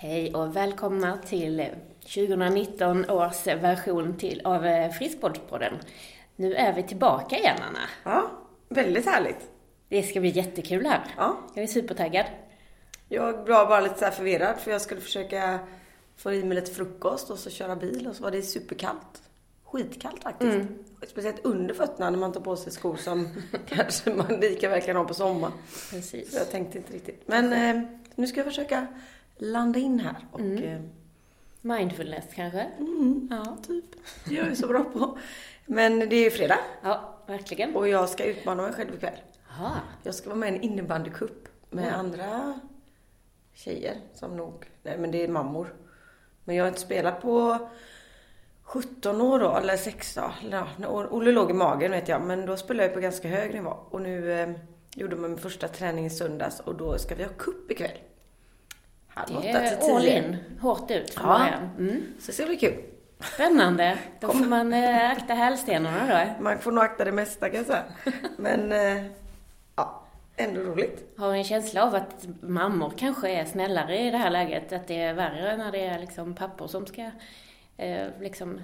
Hej och välkomna till 2019 års version till, av eh, Friskvårdspodden. Nu är vi tillbaka igen, Anna. Ja, väldigt härligt. Det ska bli jättekul här. Ja. Jag är supertaggad. Jag var bara lite så förvirrad för jag skulle försöka få i mig lite frukost och så köra bil och så var det superkallt. Skitkallt faktiskt. Mm. Speciellt under fötterna när man tar på sig skor som kanske man lika väl kan ha på sommaren. Precis. Så jag tänkte inte riktigt. Men eh, nu ska jag försöka landa in här och Mm. eh, Mindfulness kanske? mm, Ja. typ. Det är jag så bra på. Men det är ju fredag Ja, verkligen. och jag ska utmana mig själv ikväll. Jaha. Jag ska vara med i en innebandycup med Mm. andra tjejer som nog, nej men det är mammor. Men jag har inte spelat på 17 år då, eller 16. Eller, ja, när Olle låg i magen vet jag, men då spelade jag på ganska hög nivå. Och nu eh, gjorde man min första träning i söndags och då ska vi ha cup ikväll. Det är all in. Hårt ut från Ja. början. Mm. Så det ska bli kul. Spännande. Då får man eh, akta hälsenorna då. Man får nog akta det mesta kan jag säga. Men, eh, ja, ändå roligt. Har en känsla av att mammor kanske är snällare i det här läget. Att det är värre när det är liksom pappor som ska eh, liksom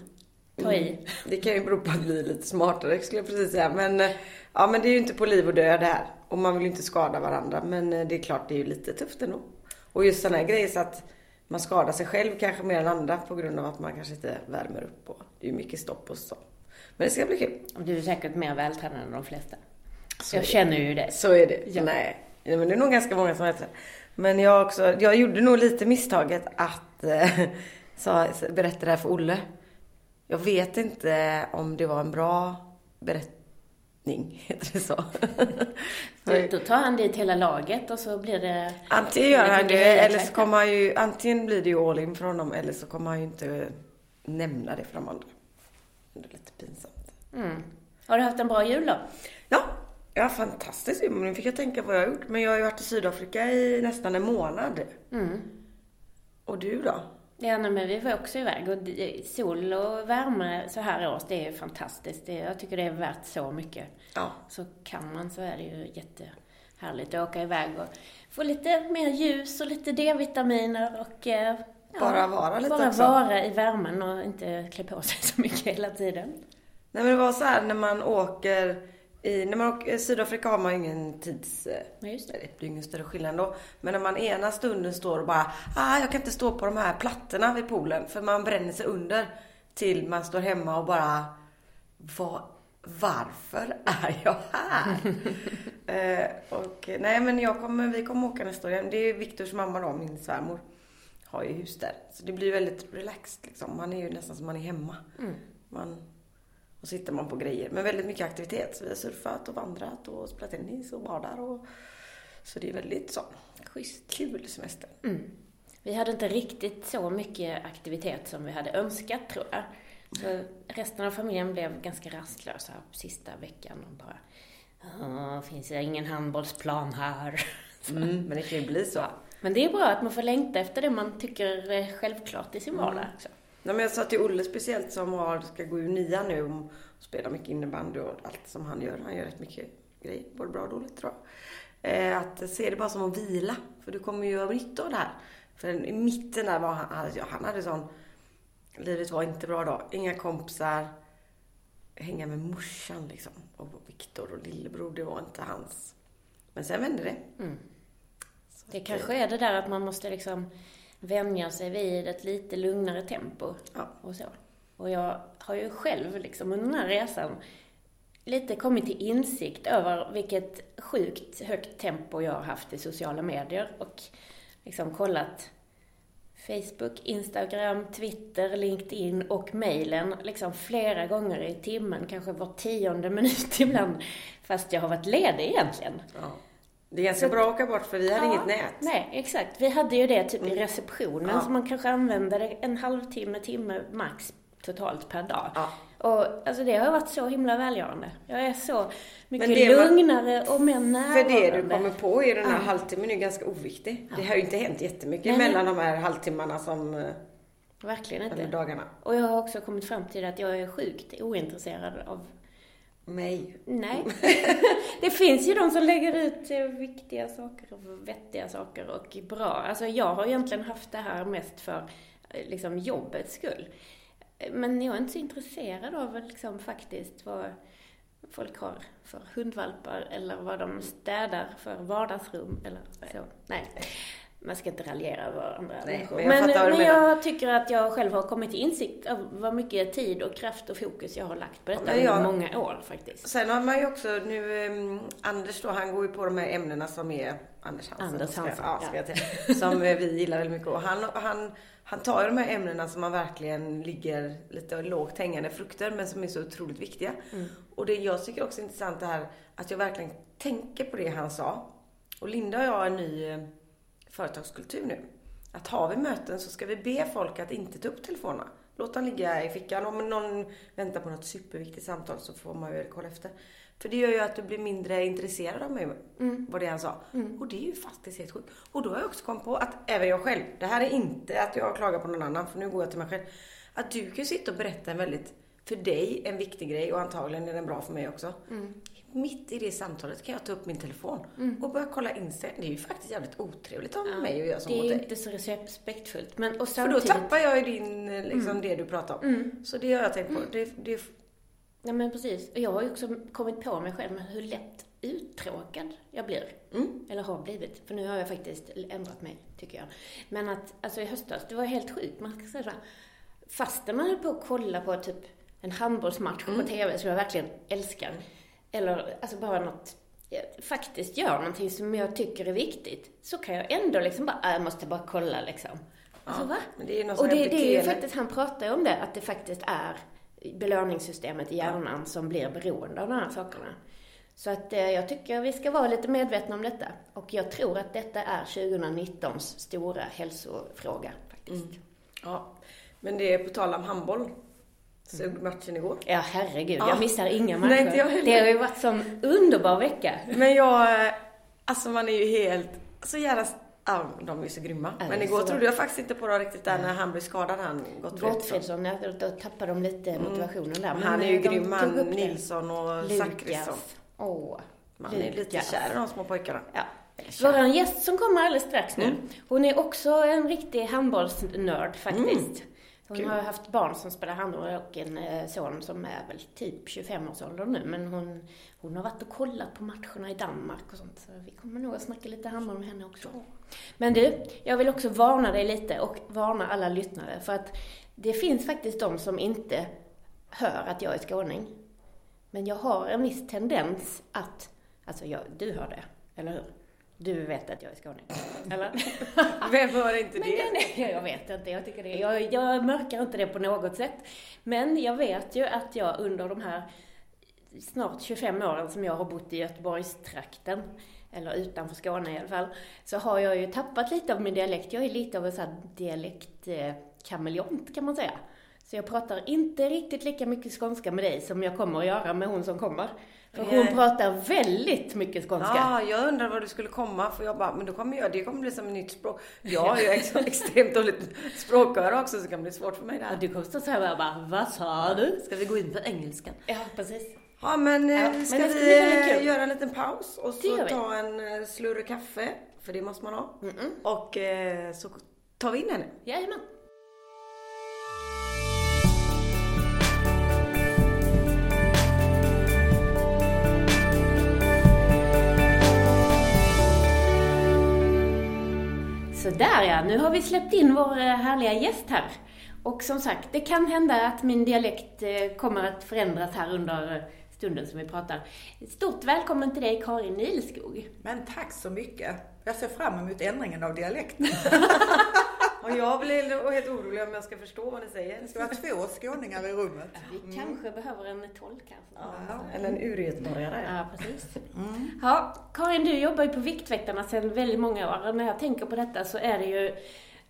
ta i. Mm. Det kan ju bero på att vi är lite smartare skulle jag precis säga. Men, eh, ja, men det är ju inte på liv och död det här. Och man vill ju inte skada varandra. Men det är klart, det är ju lite tufft ändå. Och just sådana här grejer så att man skadar sig själv kanske mer än andra på grund av att man kanske inte värmer upp. Och det är ju mycket stopp och så. Men det ska bli kul. Du är säkert mer vältränad än de flesta. Så jag är känner ju det. Så är det. Ja. Nej. Ja, men det är nog ganska många som vet det. Men jag också, jag gjorde nog lite misstaget att eh, sa, berätta det här för Olle. Jag vet inte om det var en bra berättning, heter det så? Du, då tar han dit hela laget och så blir det... antingen gör han Det eller så kommer han ju, antingen blir det ju all in för honom, eller så kommer han ju inte nämna det för de andra. Det är lite pinsamt. Mm. Har du haft en bra jul då? Ja, ja fantastiskt. Men Nu fick jag tänka på vad jag har gjort. Men jag har ju varit i Sydafrika i nästan en månad. Mm. Och du då? Ja, nej, men vi var också iväg och sol och värme så här års, det är fantastiskt. Det, jag tycker det är värt så mycket. Ja. Så kan man så är det ju jättehärligt att åka iväg och få lite mer ljus och lite D-vitaminer och eh, ja, Bara vara lite bara också. vara i värmen och inte klä på sig så mycket hela tiden. Nej men det var så här när man åker i, när man åker, i Sydafrika har man ju ingen tids... eh, Ja, just det. Det blir ingen större skillnad då. Men när man ena stunden står och bara, ah jag kan inte stå på de här plattorna vid poolen för man bränner sig under. Till man står hemma och bara, vad, varför är jag här? eh, och nej men jag kommer, vi kommer åka nästa år igen. Det är Viktors mamma då, min svärmor. Har ju hus där. Så det blir väldigt relaxed liksom. Man är ju nästan som man är hemma. Mm. Man, och sitter man på grejer. Men väldigt mycket aktivitet. Så vi har surfat och vandrat och spelat tennis och badar. Och, så det är väldigt så. Schysst. Kul semester. Mm. Vi hade inte riktigt så mycket aktivitet som vi hade önskat, tror jag. Så resten av familjen blev ganska rastlösa på sista veckan och bara "Åh, finns det ingen handbollsplan här? Mm, men det kan ju bli så. Så. Men det är bra att man får längta efter det man tycker är självklart i sin vardag. Mm. Nej, men jag sa till Olle speciellt som har, ska gå ur nian nu och spela mycket innebandy och allt som han gör. Han gör rätt mycket grejer, både bra och dåligt tror jag. Eh, att se det bara som att vila. För du kommer ju ha nytta av det här. För i mitten där var han, ja, han hade sån, livet var inte bra då. Inga kompisar, hänga med morsan liksom. Och Viktor och lillebror, det var inte hans. Men sen vände det. Mm. Det kanske är det där att man måste liksom vänja sig vid ett lite lugnare tempo Ja. och så. Och jag har ju själv liksom under den här resan lite kommit till insikt över vilket sjukt högt tempo jag har haft i sociala medier och liksom kollat Facebook, Instagram, Twitter, LinkedIn och mejlen liksom flera gånger i timmen, kanske var tionde minut ibland, fast jag har varit ledig egentligen. Ja. Det är ganska Så- bra att åka bort för vi hade Ja, inget nät. Nej, exakt. Vi hade ju det typ i Mm. receptionen, Ja. så man kanske använde det en halvtimme, timme max totalt per dag. Ja. Och alltså det har varit så himla välgörande. Jag är så mycket lugnare och mer närvarande. För det du kommer på i den här Ja. halvtimmen är ganska oviktig. Det har ju inte hänt jättemycket Nej, mellan de här halvtimmarna som, eh, Verkligen eller inte. dagarna. Och jag har också kommit fram till att jag är sjukt ointresserad av mig. Nej. det finns ju de som lägger ut eh, viktiga saker och vettiga saker och bra. Alltså jag har egentligen haft det här mest för eh, liksom jobbets skull. Men jag är inte så intresserad av liksom faktiskt vad folk har för hundvalpar eller vad de städar för vardagsrum eller så. Nej man ska inte raljera över andra Nej, människor. men jag Men, men jag tycker att jag själv har kommit till insikt av vad mycket tid och kraft och fokus jag har lagt på detta men jag- under många år faktiskt. Sen har man ju också nu, um, Anders då, han går ju på de här ämnena som är Anders Hansen. Anders Hansen, ja, ska ja. jag säga. Som eh, vi gillar väldigt mycket. Och han, han, han tar ju de här ämnena som man verkligen ligger lite lågt hängande frukter, men som är så otroligt viktiga. Mm. Och det jag tycker också är intressant det här att jag verkligen tänker på det han sa. Och Linda och jag har en ny eh, företagskultur nu. Att har vi möten så ska vi be folk att inte ta upp telefonerna. Låt dem ligga i fickan. Om någon väntar på något superviktigt samtal så får man ju kolla efter. För det gör ju att du blir mindre intresserad av mig, vad det han sa. Och det är ju faktiskt helt sjukt. Och då har jag också kommit på att även jag själv, det här är inte att jag klagar på någon annan, för nu går jag till mig själv. Att du kan sitta och berätta en väldigt, för dig, en viktig grej och antagligen är den bra för mig också. Mitt i det samtalet kan jag ta upp min telefon och börja kolla Instagram. Det är ju faktiskt jävligt otrevligt av mig att göra så Det mot är dig. inte så respektfullt. Men, och För då samtidigt, tappar jag ju din, eh, liksom det du pratar om. Så det har jag tänkt på. Det, det, Ja men precis. Och jag har ju också kommit på mig själv med hur lätt uttråkad jag blir. Mm. Eller har blivit. För nu har jag faktiskt ändrat mig, tycker jag. Men att, alltså i höstas, det var helt sjukt. Man ska säga fastän man höll på att kolla på typ en handbollsmatch Mm. på TV som jag verkligen älskar. Eller alltså bara något, faktiskt gör någonting som jag tycker är viktigt. Så kan jag ändå liksom bara, "Ah, jag måste bara kolla liksom. Alltså Ja, va? men det är något Och det, det är ju faktiskt, han pratar ju om det, att det faktiskt är belöningssystemet i hjärnan som blir beroende av de här sakerna. Så att eh, jag tycker vi ska vara lite medvetna om detta. Och jag tror att detta är 2019s stora hälsofråga faktiskt. Mm. Ja, men det är på tal om handboll. Såg matchen igår? Ja, herregud. Ja. Jag missar inga Nej, matcher. inte jag heller. det har ju varit som underbar vecka. Men jag, eh, alltså man är ju helt, så jävla, ja de är ju så grymma. Ja, Men igår så trodde jag faktiskt inte på dem riktigt där när han blev skadad, han Gottfridsson. Ja, då tappade de lite motivationen där. Men han är ju grym, han. Nilsson och Zachrisson. Lukas. Åh. Man är lite Lukas. kär i de små pojkarna. Ja. Vår gäst som kommer alldeles strax nu, Mm. hon är också en riktig handbollsnörd faktiskt. Hon Kul. har haft barn som spelar handboll och en eh, son som är väl typ 25-årsåldern nu. Men hon, hon har varit och kollat på matcherna i Danmark och sånt. Så vi kommer nog att snacka lite handboll med henne också. Men du, jag vill också varna dig lite och varna alla lyssnare. För att det finns faktiskt de som inte hör att jag är skåning. Men jag har en viss tendens att, alltså jag, du hör det, eller hur? Du vet att jag är skåning, eller? Vem hör inte Men det? den är, jag vet inte, jag tycker det. Jag, jag mörkar inte det på något sätt. Men jag vet ju att jag under de här snart 25 åren som jag har bott i Göteborgstrakten, eller utanför Skåne i alla fall, så har jag ju tappat lite av min dialekt. Jag är lite av en sån här dialektkameleont kan man säga. Så jag pratar inte riktigt lika mycket skånska med dig som jag kommer att göra med hon som kommer. För hon pratar väldigt mycket skånska. Ja, jag undrar var du skulle komma för jag bara, men då kommer jag, det kommer bli som ett nytt språk. Jag har ju ex- extremt dåligt språköra också så det kan bli svårt för mig där. du kommer stå så här och bara, vad sa du? Ska vi gå in på engelskan? Ja, precis. Ja, men eh, Ja, men ska ska vi eh, göra en liten paus och så ta en eh, slurre kaffe, för det måste man ha. Mm-mm. Och eh, så tar vi in henne. Jajamän. Sådär ja, nu har vi släppt in vår eh, härliga gäst här. Och som sagt, det kan hända att min dialekt eh, kommer att förändras här under stunden som vi pratar. Stort välkommen till dig Karin Nilskog. Men tack så mycket. Jag ser fram emot ändringen av dialekt. Och jag blir helt orolig om jag ska förstå vad ni säger. Det ska vara två skåningar i rummet. Vi kanske behöver en tolk här. Ja, eller en urgöteborgare. Ja, precis. Ja, Karin, du jobbar ju på Viktväktarna sedan väldigt många år. När jag tänker på detta så är det ju...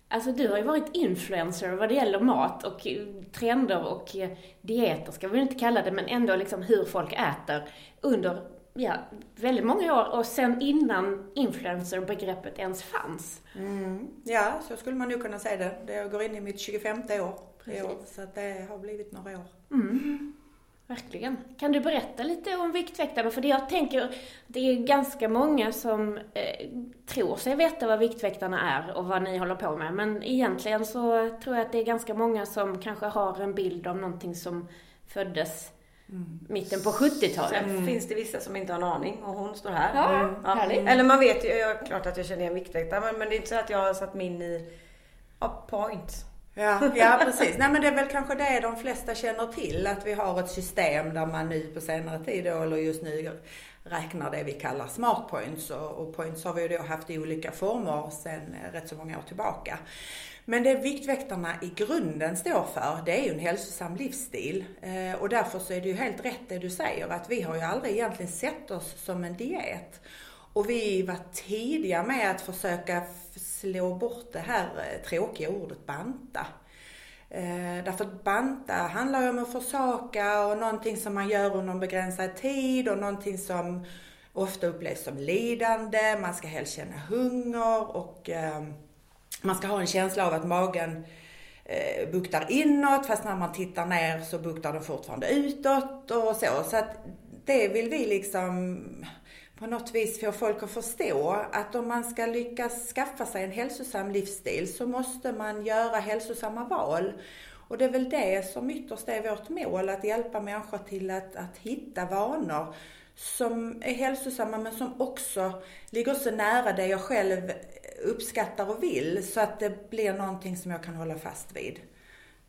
Alltså du har ju varit influencer vad det gäller mat och trender och dieter ska vi inte kalla det, men ändå liksom hur folk äter under ja, väldigt många år och sen innan influencerbegreppet ens fanns. Mm. Ja, så skulle man nog kunna säga det. det. Går in i mitt 25 år i år, så det har blivit några år. Verkligen. Kan du berätta lite om Viktväktarna? För det jag tänker, det är ganska många som eh, tror sig veta vad Viktväktarna är och vad ni håller på med. Men egentligen så tror jag att det är ganska många som kanske har en bild av någonting som föddes mm. mitten på 70-talet. Sen mm. finns det vissa som inte har en aning och hon står här. Ja, mm. ja. Eller man vet ju, jag, klart att jag känner igen Viktväktare men, men det är inte så att jag har satt mig in i a point. Ja, ja precis. Nej men det är väl kanske det de flesta känner till, att vi har ett system där man nu på senare tid eller just nu räknar det vi kallar smart points och, och points har vi ju då haft i olika former sedan eh, rätt så många år tillbaka. Men det Viktväktarna i grunden står för, det är ju en hälsosam livsstil. Eh, och därför så är det ju helt rätt det du säger, att vi har ju aldrig egentligen sett oss som en diet. Och vi var tidiga med att försöka slå bort det här eh, tråkiga ordet banta. Eh, därför att banta handlar ju om att försaka och någonting som man gör under en begränsad tid och någonting som ofta upplevs som lidande. Man ska helst känna hunger och eh, man ska ha en känsla av att magen eh, buktar inåt fast när man tittar ner så buktar den fortfarande utåt och så. Så att det vill vi liksom på något vis få folk att förstå att om man ska lyckas skaffa sig en hälsosam livsstil så måste man göra hälsosamma val. Och det är väl det som ytterst är vårt mål, att hjälpa människor till att, att hitta vanor som är hälsosamma men som också ligger så nära det jag själv uppskattar och vill så att det blir någonting som jag kan hålla fast vid.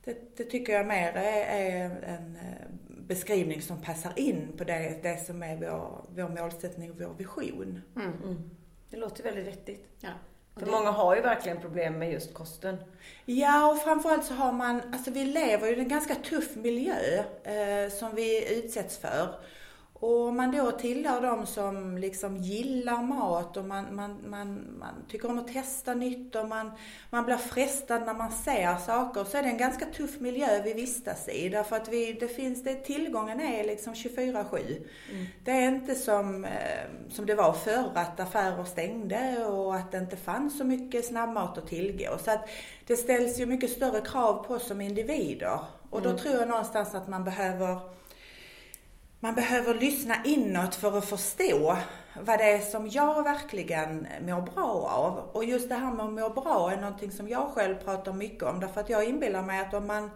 Det, det tycker jag mer är, är en eh, beskrivning som passar in på det, det som är vår, vår målsättning och vår vision. Mm. Mm. Det låter väldigt vettigt. Ja. För många har ju verkligen problem med just kosten. Ja, och framförallt så har man, alltså vi lever ju i en ganska tuff miljö eh, som vi utsätts för. Och om man då tillhör de som liksom gillar mat och man, man, man, man tycker om att testa nytt och man, man blir frestad när man ser saker så är det en ganska tuff miljö vi vistas i. Därför att vi, det finns, det, tillgången är liksom 24-7. Mm. Det är inte som, eh, som det var förr att affärer stängde och att det inte fanns så mycket snabbmat att tillgå. Så att det ställs ju mycket större krav på oss som individer. Och då mm. tror jag någonstans att man behöver man behöver lyssna inåt för att förstå vad det är som jag verkligen mår bra av. Och just det här med att må bra är någonting som jag själv pratar mycket om. Därför att jag inbillar mig att om man,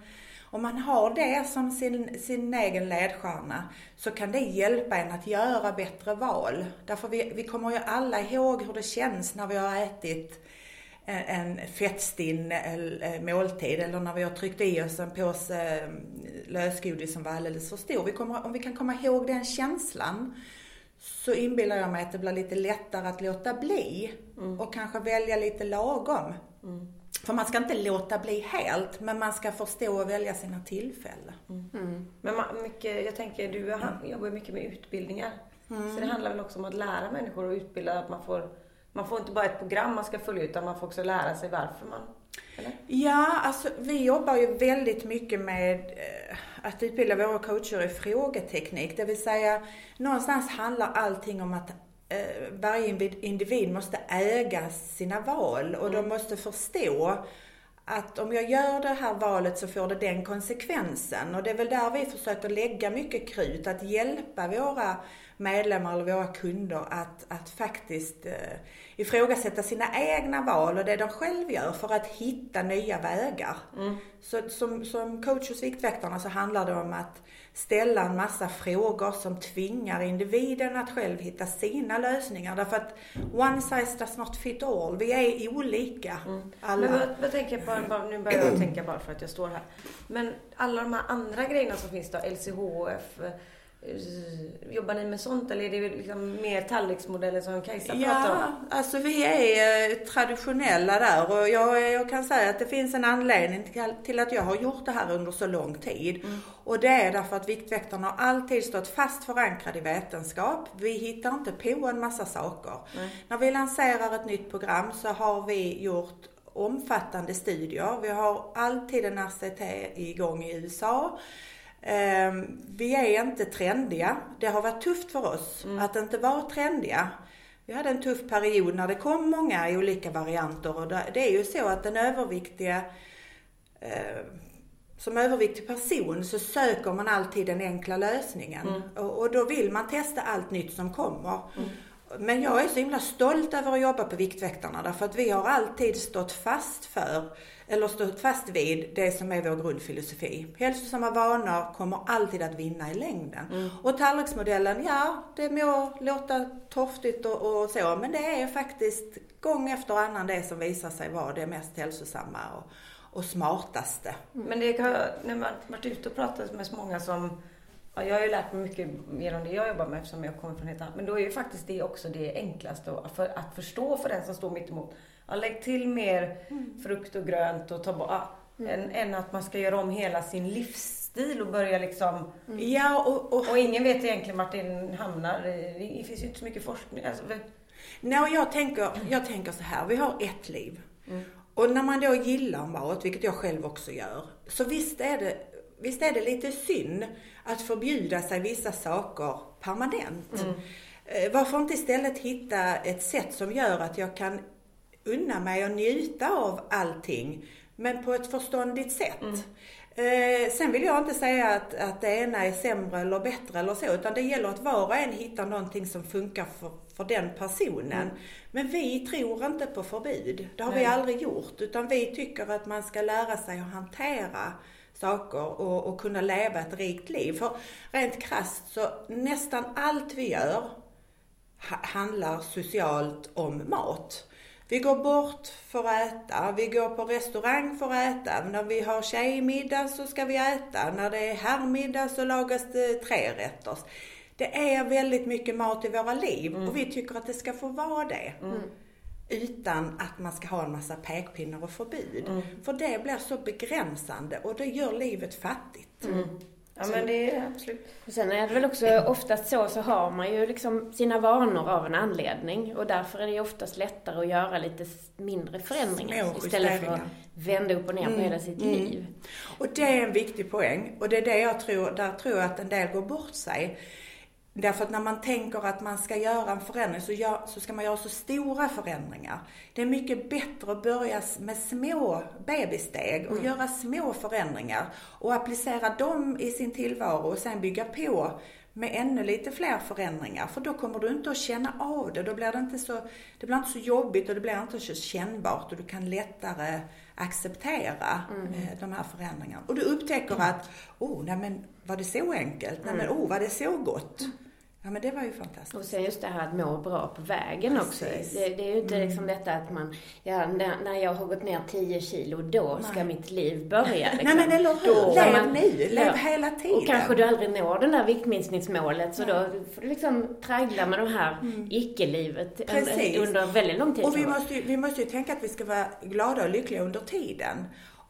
om man har det som sin, sin egen ledstjärna så kan det hjälpa en att göra bättre val. Därför vi, vi kommer ju alla ihåg hur det känns när vi har ätit en fettstinn eh, måltid eller när vi har tryckt i oss en påse eh, lösgodis som var alldeles för stor. Vi kommer, om vi kan komma ihåg den känslan så inbillar jag mig att det blir lite lättare att låta bli mm. och kanske välja lite lagom. Mm. För man ska inte låta bli helt, men man ska förstå och välja sina tillfällen. Mm. mm. Men man, mycket, jag tänker, du jobbar mycket med utbildningar. Så det mm. handlar väl också om att lära människor och utbilda, att man får man får inte bara ett program man ska följa utan man får också lära sig varför man eller? Ja, alltså vi jobbar ju väldigt mycket med eh, att utbilda våra coacher i frågeteknik. Det vill säga, någonstans handlar allting om att eh, varje individ måste äga sina val och mm. de måste förstå att om jag gör det här valet så får det den konsekvensen. Och det är väl där vi försöker lägga mycket krut, att hjälpa våra medlemmar eller våra kunder att, att faktiskt eh, ifrågasätta sina egna val och det de själv gör för att hitta nya vägar. Mm. Så som, som coach hos Viktväktarna så handlar det om att ställa en massa frågor som tvingar individen att själv hitta sina lösningar. Därför att one size does not fit all. Vi är olika. Mm. Alla. Men vad, vad tänker jag på, nu börjar jag tänka bara för att jag står här. Men alla de här andra grejerna som finns då, LCHF, jobbar ni med sånt eller är det liksom mer tallriksmodeller som Kajsa ja, pratar om? Ja, alltså vi är eh, traditionella där och jag, jag, kan säga att det finns en anledning till att jag har gjort det här under så lång tid. Mm. Och det är därför att Viktväktarna har alltid stått fast förankrad i vetenskap. Vi hittar inte på en massa saker. Mm. När vi lanserar ett nytt program så har vi gjort omfattande studier. Vi har alltid en RCT igång i USA. Ehm, vi är inte trendiga. Det har varit tufft för oss mm. att inte vara trendiga. Vi hade en tuff period när det kom många olika varianter och det är ju så att den överviktiga eh, som överviktig person så söker man alltid den enkla lösningen. Mm. Och, och, då vill man testa allt nytt som kommer. Mm. Men jag är så himla stolt över att jobba på Viktväktarna därför att vi har alltid stått fast för, eller stått fast vid det som är vår grundfilosofi. Hälsosamma vanor kommer alltid att vinna i längden. Mm. Och tallriksmodellen, ja det må låta torftigt och, och, så, men det är faktiskt gång efter annan det som visar sig vara det mest hälsosamma och, och smartaste. Men det kan, när man varit ute och pratat med så många som Ja, jag har ju lärt mig mycket genom det jag jobbar med eftersom jag kommer från helt annat. Men då är ju faktiskt det också det enklaste för att förstå för den som står mitt emot. Ja, lägg till mer mm. frukt och grönt och ta bort, ja, mm. än, än, att man ska göra om hela sin livsstil och börja liksom... Mm. Ja, och, och, och, ingen vet egentligen vart den hamnar. Det finns ju inte så mycket forskning. Alltså, Nej, jag tänker, jag tänker så här, vi har ett liv. Mm. Och när man då gillar mat, vilket jag själv också gör, så visst är det visst är det lite synd att förbjuda sig vissa saker permanent? Mm. Eh, varför inte istället hitta ett sätt som gör att jag kan unna mig och njuta av allting, men på ett förståndigt sätt. Mm. Eh, sen vill jag inte säga att, att det ena är sämre eller bättre eller så, utan det gäller att var och en hittar någonting som funkar för, för den personen. Mm. Men vi tror inte på förbud. Det har Nej. vi aldrig gjort, utan vi tycker att man ska lära sig att hantera saker och, och kunna leva ett rikt liv. För rent krasst så nästan allt vi gör handlar socialt om mat. Vi går bort för att äta, vi går på restaurang för att äta. När vi har tjejmiddag så ska vi äta. När det är herrmiddag så lagas det trerätters. Det är väldigt mycket mat i våra liv mm. och vi tycker att det ska få vara det. Mm utan att man ska ha en massa pekpinnar och förbud. Mm. För det blir så begränsande och det gör livet fattigt. Ja men det är absolut. Och sen är det väl också oftast så, så har man ju liksom sina vanor av en anledning och därför är det ju oftast lättare att göra lite mindre förändringar istället för att vända upp och ner på mm. hela sitt mm. liv. Och det är en viktig poäng och det är det jag tror, där tror jag att en del går bort sig. Därför att när man tänker att man ska göra en förändring så, gör, så ska man göra så stora förändringar. Det är mycket bättre att börja med små bebissteg och mm. göra små förändringar och applicera dem i sin tillvaro och sen bygga på med ännu lite fler förändringar. För då kommer du inte att känna av det. Då blir det inte så, det blir inte så jobbigt och det blir inte så kännbart och du kan lättare acceptera mm. Eh, de här förändringarna. Och du upptäcker mm. att, oh, nej men var det så enkelt? Nej men, oh, var det så gott? Ja men det var ju fantastiskt. Och sen just det här att må bra på vägen Precis. också. Det, det, är ju inte mm. liksom detta att man, ja när, när jag har gått ner 10 kilo, då Nej. ska mitt liv börja. Liksom. Nej men eller hur, lev man, nu, lev ja. hela tiden. Och kanske du aldrig når det där viktminskningsmålet, så Nej. då får du liksom traggla med det här mm. icke-livet under väldigt lång tid. Och vi måste, ju, vi måste ju tänka att vi ska vara glada och lyckliga under tiden.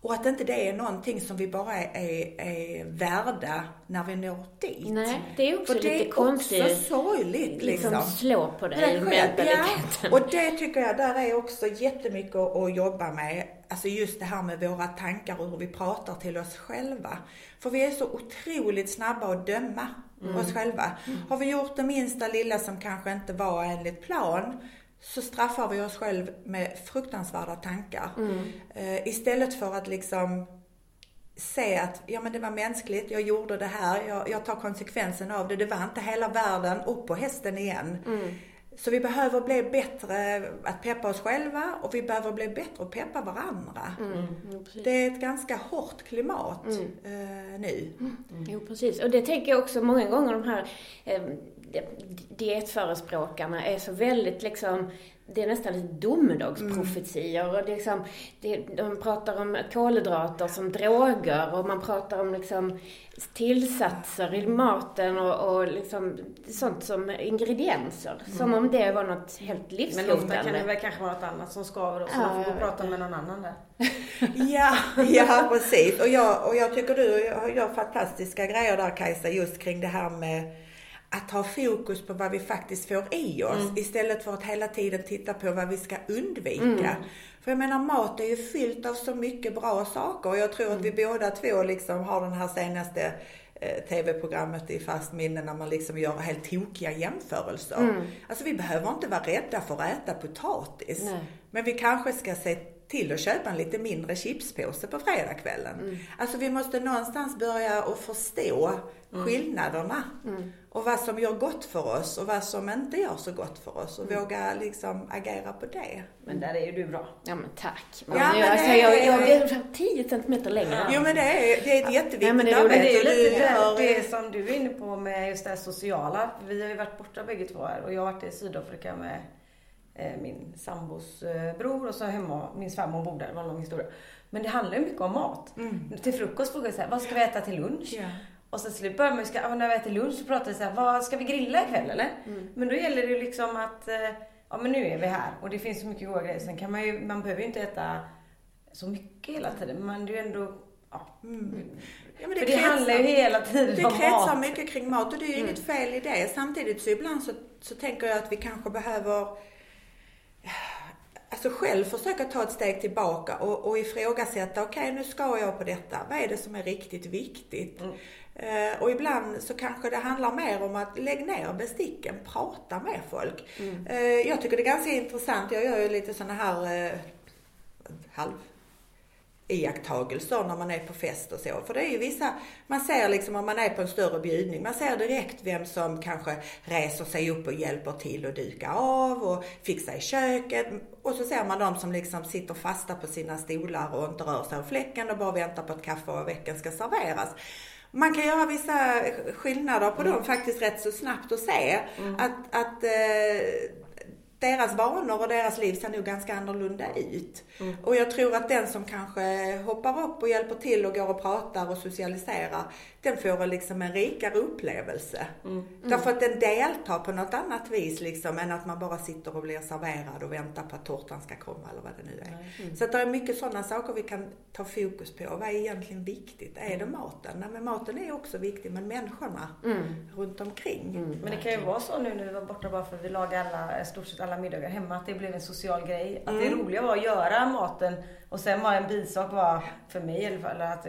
Och att inte det är någonting som vi bara är, är, är värda när vi når dit. Nej, det är också För lite konstigt. det är också sorgligt liksom. liksom slå på dig, mentaliteten. Ja, och det tycker jag, där är också jättemycket att jobba med. Alltså just det här med våra tankar och hur vi pratar till oss själva. För vi är så otroligt snabba att döma mm. oss själva. Mm. Har vi gjort det minsta lilla som kanske inte var enligt plan, så straffar vi oss själv med fruktansvärda tankar. Mm. Uh, istället för att liksom se att ja, men det var mänskligt, jag gjorde det här, jag, jag tar konsekvensen av det. Det var inte hela världen, upp på hästen igen. Mm. Så vi behöver bli bättre att peppa oss själva och vi behöver bli bättre att peppa varandra. Mm. Mm, det är ett ganska hårt klimat mm. uh, nu. Mm. Jo, precis. Och det tänker jag också många gånger de här eh, dietförespråkarna är så väldigt liksom, det är nästan lite domedagsprofetior. Mm. Och det är liksom, det, de pratar om kolhydrater som droger och man pratar om liksom tillsatser i maten och, och liksom sånt som ingredienser. Mm. Som om det var något helt livshotande. Men ofta kan det väl kanske vara något annat som skaver då, så ja, man får gå och prata med någon annan där. ja, ja precis. Och jag, och jag tycker du gör fantastiska grejer där Kajsa, just kring det här med att ha fokus på vad vi faktiskt får i oss mm. istället för att hela tiden titta på vad vi ska undvika. Mm. För jag menar mat är ju fyllt av så mycket bra saker och jag tror att vi mm. båda två liksom har den här senaste eh, TV-programmet i fast minne när man liksom gör helt tokiga jämförelser. Mm. Alltså vi behöver inte vara rädda för att äta potatis. Nej. Men vi kanske ska se till att köpa en lite mindre chipspåse på fredagskvällen. Mm. Alltså vi måste någonstans börja att förstå mm. skillnaderna. Mm. Och vad som gör gott för oss och vad som inte gör så gott för oss. Och mm. våga liksom agera på det. Men där är ju du bra. Ja men tack. Men ja, men alltså, jag, jag, jag är 10 centimeter längre. Ja. Jo men det är, det är ett jätteviktigt ja, men det, arbete. Det är lite det, det som du är inne på med just det här sociala. Vi har ju varit borta bägge två här och jag har varit i Sydafrika med min sambos eh, bror och så hemma, min svärmor bor där, det var en lång historia. Men det handlar ju mycket om mat. Mm. Till frukost frågar jag så här, vad ska vi äta till lunch? Yeah. Och sen slut börjar man ju, när vi äter lunch så pratar vi så här, vad ska vi grilla ikväll eller? Mm. Men då gäller det ju liksom att, eh, ja men nu är vi här och det finns så mycket goda grejer. Sen kan man ju, man behöver ju inte äta så mycket hela tiden, men det är ju ändå, ja. Mm. Ja, det För det kretsar, handlar ju hela tiden det om mat. Det kretsar mycket kring mat och det är ju mm. inget fel i det. Samtidigt så ibland så, så tänker jag att vi kanske behöver alltså själv försöka ta ett steg tillbaka och, och ifrågasätta, okej okay, nu ska jag på detta, vad är det som är riktigt viktigt? Mm. Uh, och ibland så kanske det handlar mer om att lägga ner besticken, prata med folk. Mm. Uh, jag tycker det är ganska intressant, jag gör ju lite sådana här uh, halv iakttagelser när man är på fest och så. För det är ju vissa, man ser liksom om man är på en större bjudning, man ser direkt vem som kanske reser sig upp och hjälper till att duka av och fixa i köket. Och så ser man de som liksom sitter fasta på sina stolar och inte rör sig av fläcken och bara väntar på att kaffe och veckan ska serveras. Man kan göra vissa skillnader på mm. dem faktiskt rätt så snabbt och se mm. att, att eh, deras vanor och deras liv ser nog ganska annorlunda ut. Mm. Och jag tror att den som kanske hoppar upp och hjälper till och går och pratar och socialiserar, den får liksom en rikare upplevelse. Mm. Mm. Därför att den deltar på något annat vis liksom än att man bara sitter och blir serverad och väntar på att tårtan ska komma eller vad det nu är. Mm. Så att det är mycket sådana saker vi kan ta fokus på. Vad är egentligen viktigt? Är det mm. maten? Nej men maten är också viktig men människorna mm. runt omkring. Mm. Men det kan ju vara så nu när vi var borta bara för att vi lagade alla, stort sett alla middagar hemma, att det blev en social grej. Att det roliga var att göra maten och sen var en bisak var, för mig i alla fall, att,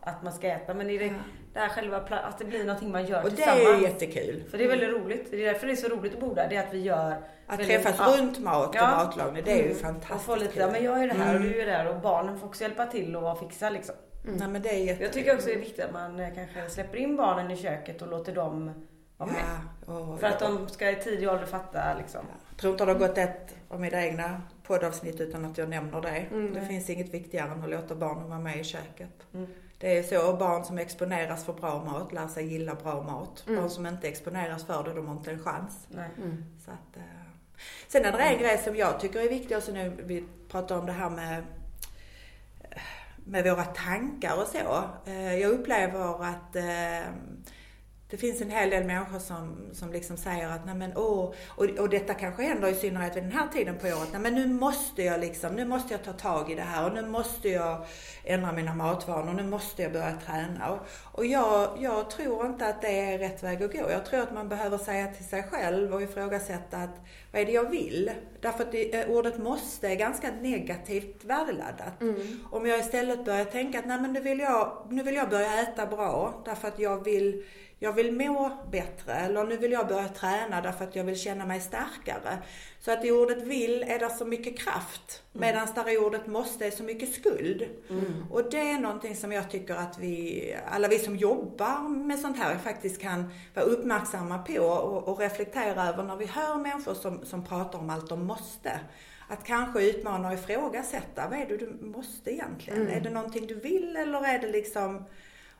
att man ska äta. Men i det, det här själva, att det blir någonting man gör och tillsammans. Och det är jättekul. För det är väldigt roligt. Det är därför det är så roligt att bo där. Det är att vi gör att träffas ja. runt mat och ja. matlagning, det är ju mm. fantastiskt Och få lite, ja men jag är det här mm. och du är där och barnen får också hjälpa till och fixa liksom. Mm. Nej, men det är jätte... Jag tycker också det är viktigt att man eh, kanske släpper in barnen i köket och låter dem vara med. Ja. Oh, För att de ska i tidig ålder fatta liksom. Jag tror inte det har gått ett av mina egna poddavsnitt utan att jag nämner det. Mm. Det finns inget viktigare än att låta barnen vara med i köket. Mm. Det är så, barn som exponeras för bra mat lär sig gilla bra mat. Mm. Barn som inte exponeras för det, de har inte en chans. Mm. Så att, eh. Sen är det en grej som jag tycker är viktig, också nu vi pratar om det här med med våra tankar och så. Eh, jag upplever att eh, det finns en hel del människor som, som liksom säger att nej men åh, och, och detta kanske händer i synnerhet vid den här tiden på året. Nej men nu måste jag liksom, nu måste jag ta tag i det här och nu måste jag ändra mina matvanor, nu måste jag börja träna. Och, och jag, jag tror inte att det är rätt väg att gå. Jag tror att man behöver säga till sig själv och ifrågasätta att vad är det jag vill? Därför att det, eh, ordet måste är ganska negativt värdeladdat. Mm. Om jag istället börjar tänka att nej men nu vill jag, nu vill jag börja äta bra därför att jag vill jag vill må bättre eller nu vill jag börja träna därför att jag vill känna mig starkare. Så att i ordet vill är det så mycket kraft mm. medan där i ordet måste är så mycket skuld. Mm. Och det är någonting som jag tycker att vi, alla vi som jobbar med sånt här faktiskt kan vara uppmärksamma på och, och reflektera över när vi hör människor som, som pratar om allt de måste. Att kanske utmana och ifrågasätta, vad är det du måste egentligen? Mm. Är det någonting du vill eller är det liksom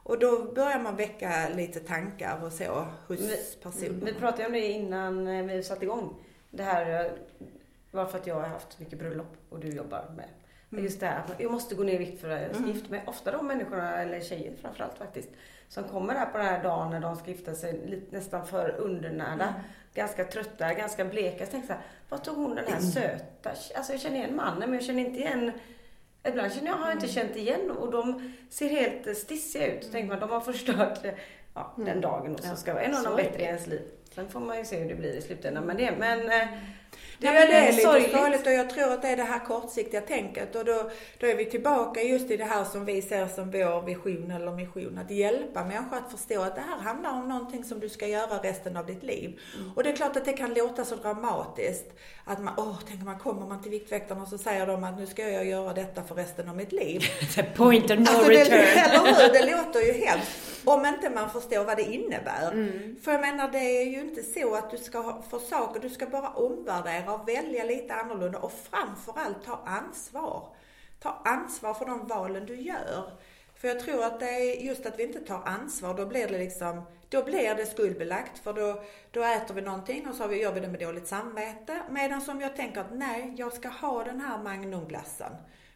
och då börjar man väcka lite tankar och så hos personer. Vi pratade om det innan eh, vi satte igång. Det här var för att jag har haft mycket bröllop och du jobbar med. Mm. Just det här att jag måste gå ner i vikt för att mm. gifta mig. Ofta de människorna, eller tjejer framförallt faktiskt, som kommer här på den här dagen när de ska gifta sig nästan för undernärda. Mm. Ganska trötta, ganska bleka. Så tänkte jag så här, vad tog hon den här söta, alltså jag känner igen mannen men jag känner inte igen Ibland känner jag, har jag inte känt igen och de ser helt stissiga ut. Så tänker man, de har förstört ja, den mm. dagen och så ska vara en de bättre i ens liv. Sen får man ju se hur det blir i slutändan med det. Men, eh, Det, ja, det är lite sorgligt. sorgligt och jag tror att det är det här kortsiktiga tänket och då, då är vi tillbaka just i det här som vi ser som vår vision eller mission. Att hjälpa människor att förstå att det här handlar om någonting som du ska göra resten av ditt liv. Mm. Och det är klart att det kan låta så dramatiskt. Att man, åh, tänk man kommer man till Viktväktarna och så säger de att nu ska jag göra detta för resten av mitt liv. The point of no alltså, return. Det, eller hur? Det låter ju hemskt. Om inte man förstår vad det innebär. Mm. För jag menar, det är ju inte så att du ska få saker, du ska bara omvärdera och välja lite annorlunda och framförallt ta ansvar. Ta ansvar för de valen du gör. För jag tror att det är just att vi inte tar ansvar, då blir det liksom, då blir det skuldbelagt för då, då äter vi någonting och så gör vi det med dåligt samvete. Medan som jag tänker att nej, jag ska ha den här Magnumglassen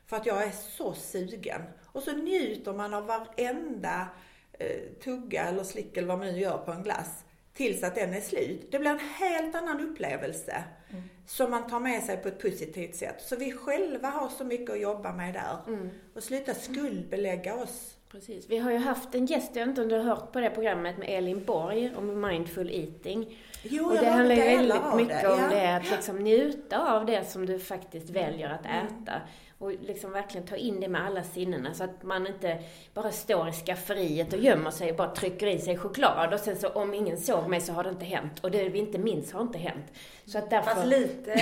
för att jag är så sugen. Och så njuter man av varenda eh, tugga eller slick eller vad man nu gör på en glass tills att den är slut. Det blir en helt annan upplevelse mm som man tar med sig på ett positivt sätt. Så vi själva har så mycket att jobba med där. Mm. Och sluta skuldbelägga oss. Precis. Vi har ju haft en gäst, jag vet inte om du har hört på det programmet med Elin Borg om mindful eating. Jo, och det handlar ju väldigt mycket det. om ja. det, att liksom njuta av det som du faktiskt väljer att mm. äta. Och liksom verkligen ta in det med alla sinnena så att man inte bara står i skafferiet och gömmer sig och bara trycker i sig choklad och sen så om ingen såg mig så har det inte hänt. Och det vi inte minns har inte hänt. Så att därför... Fast lite,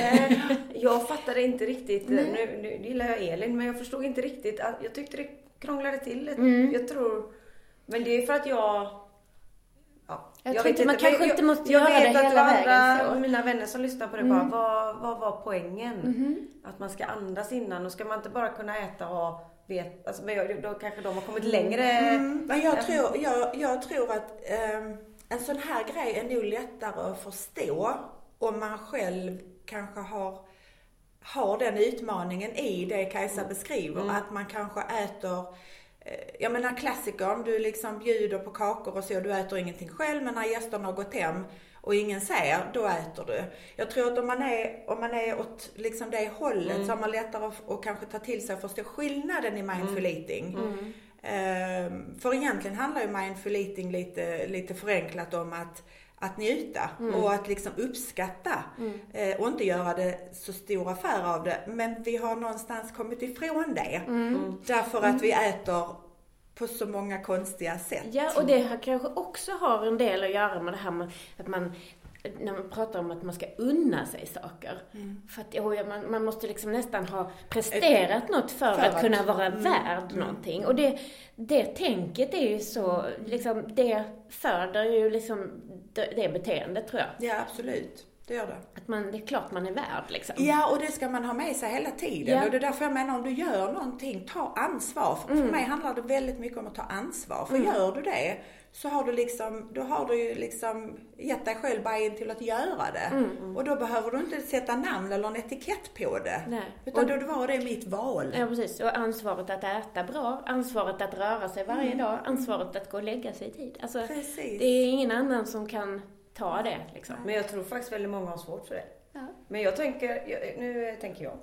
jag fattade inte riktigt, nu, nu gillar jag Elin men jag förstod inte riktigt, jag tyckte det krånglade till mm. Jag tror, men det är för att jag Ja, jag, jag tror inte, man kanske jag, inte måste jag, göra det hela vägen. Jag vet att mina vänner som lyssnar på det mm. bara, vad, vad var poängen? Mm. Att man ska andas innan och ska man inte bara kunna äta och vet, alltså, men då kanske de har kommit längre. Mm. Men jag tror, jag, jag tror att um, en sån här grej är nog lättare att förstå om man själv kanske har har den utmaningen i det Kajsa mm. beskriver. Mm. Att man kanske äter Eh, jag menar klassikern, du liksom bjuder på kakor och så, du äter ingenting själv men när gästerna har gått hem och ingen ser, då äter du. Jag tror att om man är, om man är åt liksom det hållet mm. så har man lättare att, att kanske ta till sig och förstå skillnaden i mindful mm. eating. Mm. Um, för egentligen handlar ju mindful eating lite, lite förenklat om att att njuta mm. och att liksom uppskatta mm. eh, och inte göra det så stor affär av det. Men vi har någonstans kommit ifrån det. Mm. Därför att vi äter på så många konstiga sätt. Ja, och det kanske också har en del att göra med det här med att man när man pratar om att man ska unna sig saker. Mm. För att oh, man, man måste liksom nästan ha presterat Ett, något för, för att, att, kunna vara mm. värd mm. någonting. Och det, det tänket är ju så, liksom, det föder ju liksom det, det beteendet tror jag. Ja, absolut. Det gör det. Att man, det är klart man är värd liksom. Ja, och det ska man ha med sig hela tiden. Ja. Och det är därför jag menar, om du gör någonting, ta ansvar. För, mm. för mig handlar det väldigt mycket om att ta ansvar. För mm. gör du det, så har du liksom, då har du ju liksom gett dig själv bara in till att göra det. Mm. Och då behöver du inte sätta namn eller en etikett på det. Nej. Utan och, då var det mitt val. Ja, precis. Och ansvaret att äta bra, ansvaret att röra sig varje mm. dag, ansvaret att gå och lägga sig i tid. Alltså, precis. det är ingen annan som kan ta det liksom. Men jag tror faktiskt väldigt många har svårt för det. Ja. Men jag tänker, nu tänker jag.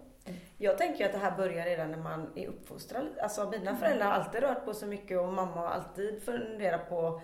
Jag tänker att det här börjar redan när man är uppfostrad. Alltså mina mm. föräldrar har alltid rört på sig mycket och mamma har alltid funderat på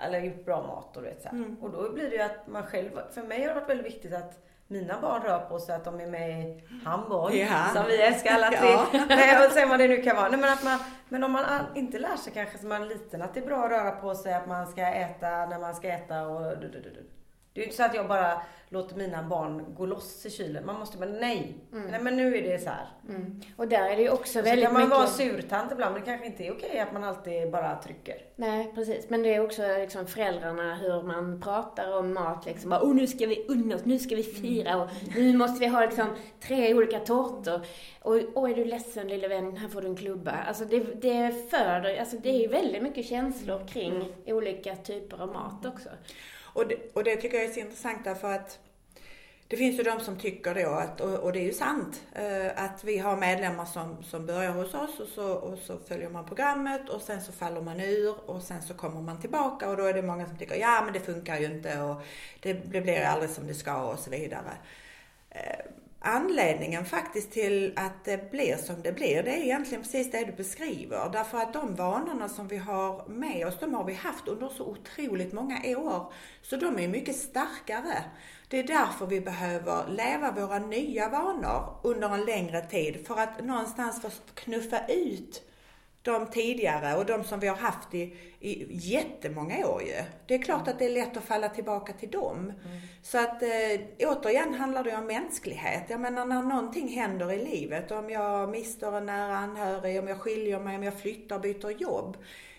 eller gjort bra mat och du vet så mm. Och då blir det ju att man själv, för mig har det varit väldigt viktigt att mina barn rör på sig, att de är med i handboll, yeah. som vi älskar alla tre. ja. och sen vad det nu kan vara. Nej, men, att man, men om man inte lär sig kanske som man är liten att det är bra att röra på sig, att man ska äta när man ska äta och du, du, du. Det är ju inte så att jag bara låter mina barn gå loss i kylen. Man måste bara, nej. Mm. Nej men nu är det så här. Mm. Och där är det ju också väldigt mycket... Så kan man mycket... vara surtant ibland, men det kanske inte är okej att man alltid bara trycker. Nej, precis. Men det är också liksom föräldrarna, hur man pratar om mat liksom. Bara, oh, nu ska vi unna oss, nu ska vi fira och nu måste vi ha liksom tre olika tårtor. Och, och är du ledsen lille vän, här får du en klubba. Alltså det, det föder, alltså det är väldigt mycket känslor kring mm. olika typer av mat också. Och det, och det tycker jag är så intressant därför att det finns ju de som tycker då att, och, det är ju sant, eh, att vi har medlemmar som, som börjar hos oss och så, och så följer man programmet och sen så faller man ur och sen så kommer man tillbaka och då är det många som tycker ja men det funkar ju inte och det, det blir aldrig som det ska och så vidare. Eh, Anledningen faktiskt till att det blir som det blir, det är egentligen precis det du beskriver. Därför att de vanorna som vi har med oss, de har vi haft under så otroligt många år. Så de är mycket starkare. Det är därför vi behöver leva våra nya vanor under en längre tid. För att någonstans få knuffa ut de tidigare och de som vi har haft i, i jättemånga år ju. Det är klart att det är lätt att falla tillbaka till dem. Mm. Så att eh, återigen handlar det om mänsklighet. Jag menar när någonting händer i livet, om jag mister en nära anhörig, om jag skiljer mig, om jag flyttar, byter jobb.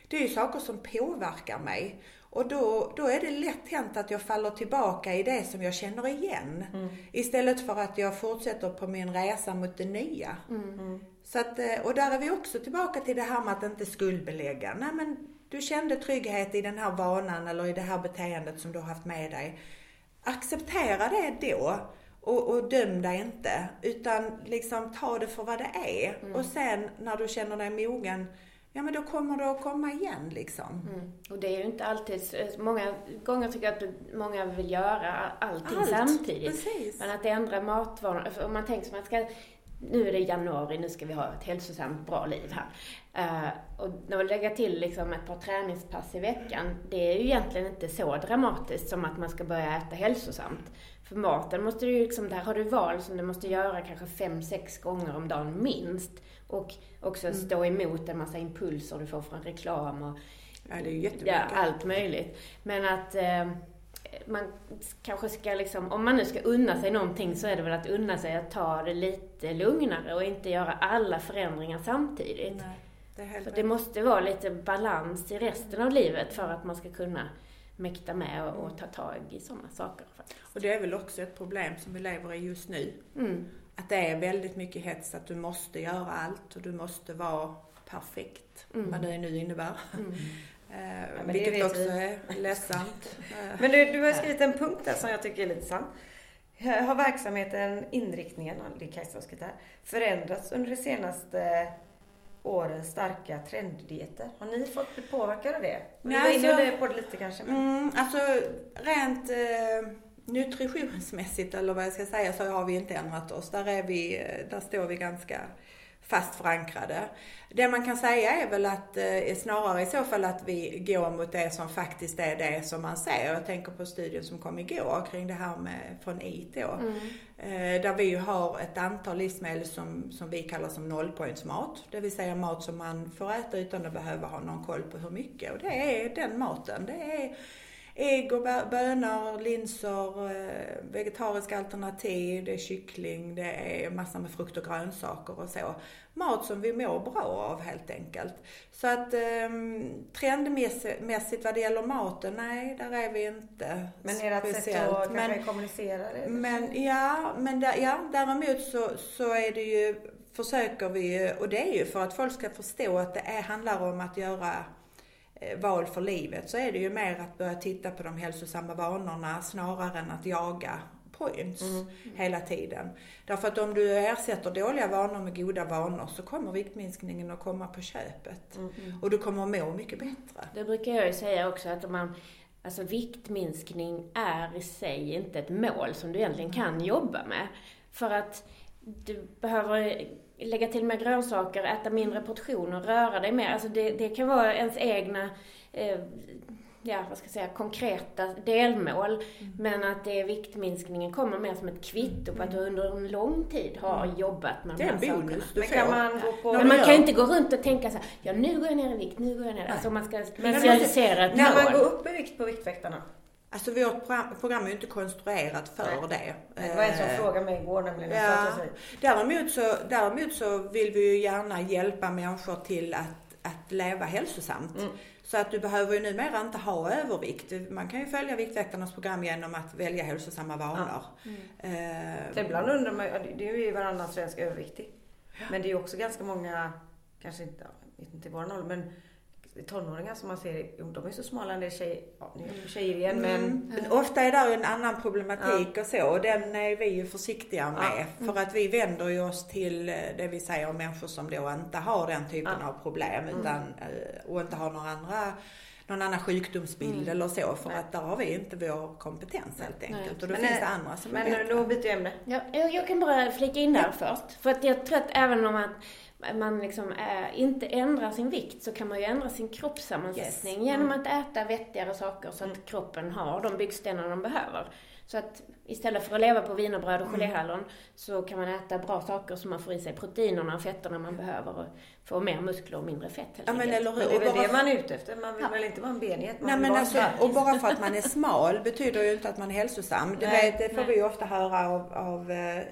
Det är ju saker som påverkar mig. Och då, då är det lätt hänt att jag faller tillbaka i det som jag känner igen. Mm. Istället för att jag fortsätter på min resa mot det nya. Mm. Så att, eh, och där är vi också tillbaka till det här med att inte skuldbelägga. Nej men du kände trygghet i den här vanan eller i det här beteendet som du har haft med dig. Acceptera det då och, och döm dig inte. Utan liksom ta det för vad det är. Mm. Och sen när du känner dig mogen ja men då kommer det att komma igen liksom. Mm. Och det är ju inte alltid, många gånger tycker jag att många vill göra allting Allt, samtidigt. Precis. Men att ändra matvanor, om man tänker sig man ska nu är det januari, nu ska vi ha ett hälsosamt, bra liv här. Uh, och när man lägger till liksom ett par träningspass i veckan, det är ju egentligen inte så dramatiskt som att man ska börja äta hälsosamt. För maten måste du ju liksom, där har du val som du måste göra kanske fem, sex gånger om dagen minst. Och också mm. stå emot en massa impulser du får från reklam och ja, det är ja, allt möjligt. Men att eh, man kanske ska liksom, om man nu ska unna sig någonting så är det väl att unna sig att ta det lite lugnare och inte göra alla förändringar samtidigt. Nej, det, för det måste vara lite balans i resten av livet för att man ska kunna mäkta med och, och ta tag i sådana saker. Faktiskt. Och det är väl också ett problem som vi lever i just nu. Mm. Att det är väldigt mycket hets att du måste göra allt och du måste vara perfekt. Mm. Vad det nu innebär. Mm. Eh, ja, vilket också vi. är ledsamt. men du, du har skrivit en punkt där som jag tycker är lite sann. Har verksamheten, inriktningen, det är Kajsa där, förändrats under de senaste årens starka trenddieter? Har ni fått bli påverkade av det? Ni var inne alltså, på det lite kanske? Men... Mm, alltså rent eh, nutritionsmässigt eller vad jag ska säga så har vi inte ändrat oss. Där, är vi, eh, där står vi ganska fast förankrade. Det man kan säga är väl att eh, snarare i så fall att vi går mot det som faktiskt är det som man ser. Jag tänker på studien som kom igår kring det här med från IT. Mm. Eh, där vi ju har ett antal livsmedel som, som vi kallar som nollpointsmat. Det vill säga mat som man får äta utan att behöva ha någon koll på hur mycket. Och det är den maten. Det är ägg och bönor, linser, eh, vegetariska alternativ, det är kyckling, det är massor med frukt och grönsaker och så. Mat som vi mår bra av helt enkelt. Så att eh, trendmässigt vad det gäller maten, nej där är vi inte Men är det ett sätt att men, kommunicera det? Men ja, men där, ja, däremot så, så är det ju, försöker vi och det är ju för att folk ska förstå att det är, handlar om att göra val för livet så är det ju mer att börja titta på de hälsosamma vanorna snarare än att jaga points mm. hela tiden. Därför att om du ersätter dåliga vanor med goda vanor så kommer viktminskningen att komma på köpet. Mm. Och du kommer att må mycket bättre. Det brukar jag ju säga också att om man Alltså viktminskning är i sig inte ett mål som du egentligen kan jobba med. För att du behöver lägga till mer grönsaker, äta mindre portioner, röra dig mer. Alltså det, det kan vara ens egna eh, ja, vad ska jag säga, konkreta delmål. Mm. Men att det viktminskningen kommer mer som ett kvitto på att du under en lång tid har mm. jobbat med de här sakerna. Det är en bonus du får. Man på... Men man kan ju inte gå runt och tänka så här, ja nu går jag ner i vikt, nu går jag ner. Alltså man ska visualisera ett mål. När man går upp i vikt på Viktväktarna, Alltså vårt program är ju inte konstruerat för Nej. det. Det var en som eh, frågade mig igår nämligen. Ja. Däremot, så, däremot så vill vi ju gärna hjälpa människor till att, att leva hälsosamt. Mm. Så att du behöver ju numera inte ha övervikt. Man kan ju följa Viktväktarnas program genom att välja hälsosamma vanor. Ja. Mm. Uh, ibland undrar man, det är ju varannan svensk överviktig. Men det är ju också ganska många, kanske inte, inte i vår ålder, men tonåringar som man ser, de är så smala en del tjejer, ja, nu är tjejer igen men... Mm. men ofta är det en annan problematik ja. och så och den är vi ju försiktiga med. Ja. För att vi vänder ju oss till eh, det vi säger människor som då inte har den typen av problem utan, mm. Eh, och inte har några andra någon annan sjukdomsbild Mm. eller så för att där har vi inte vår kompetens helt enkelt. Och då Men, finns det andra som är Men bättre. då byter vi ämne. Ja, jag, jag kan bara flika in där först. För att jag tror att även om man, man liksom, äh, inte ändrar sin vikt så kan man ju ändra sin kroppssammansättning genom att äta vettigare saker så att kroppen har de byggstenar de behöver. Så att istället för att leva på wienerbröd och geléhallon så kan man äta bra saker så man får i sig proteinerna och fetterna man behöver och få mer muskler och mindre fett helt Ja men eller hur. det är Och väl bara det man är ute efter. Man vill Ja. väl inte vara en benighet? Man Nej men alltså, och bara för att man är smal betyder ju inte att man är hälsosam. Det, Nej, vet, det får nej. vi ju ofta höra av, av eh,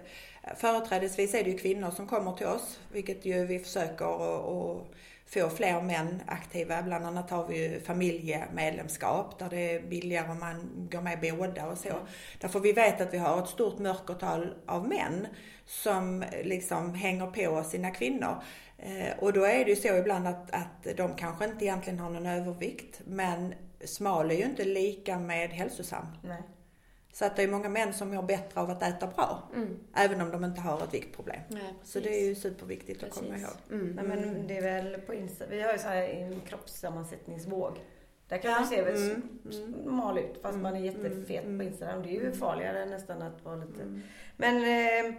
företrädesvis är det ju kvinnor som kommer till oss, vilket ju vi försöker att få fler män aktiva. Bland annat har vi ju familjemedlemskap där det är billigare om man går med båda och så. Därför vi vet att vi har ett stort mörkertal av män som liksom hänger på sina kvinnor. Eh, och då är det ju så ibland att, att de kanske inte egentligen har någon övervikt men smal är ju inte lika med hälsosam. Nej. Så att det är många män som mår bättre av att äta bra. Mm. Även om de inte har ett viktproblem. Nej, precis. Så det är ju superviktigt att komma Precis. ihåg. Mm. Nej, men det är väl på Insta. Vi har ju så här en kroppssammansättningsvåg. Där kan Ja, man se väldigt mm, smal ut fast man är jättefet på Instagram. Det är ju farligare nästan att vara lite... Men eh,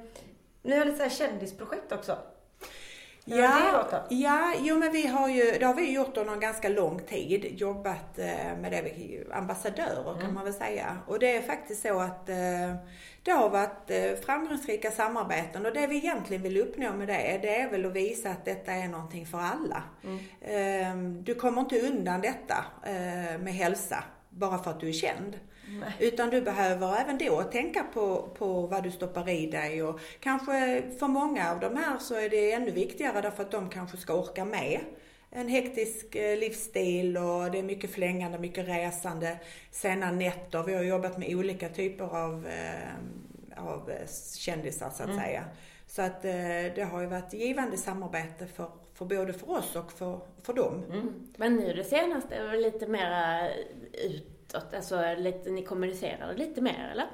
ni har lite så här kändisprojekt också. Hur har det gått då? ja, jo men vi har ju, det har vi gjort under en ganska lång tid, jobbat eh, med det, vi- ambassadörer Mm. kan man väl säga. Och det är faktiskt så att eh, det har varit eh, framgångsrika samarbeten och det vi egentligen vill uppnå med det, det är väl att visa att detta är någonting för alla. Mm. Eh, Du kommer inte undan detta med hälsa bara för att du är känd. Utan du behöver även då tänka på, på vad du stoppar i dig och kanske för många av de här så är det ännu viktigare därför att de kanske ska orka med en hektisk eh, livsstil och det är mycket flängande, mycket resande, sena nätter. Vi har jobbat med olika typer av, eh, av eh, kändisar så att säga. Så att det har ju varit givande samarbete för, för både för oss och för, för dem. Men nu det senaste är väl lite mera utåt, alltså lite, ni kommunicerar lite mer eller? Ja,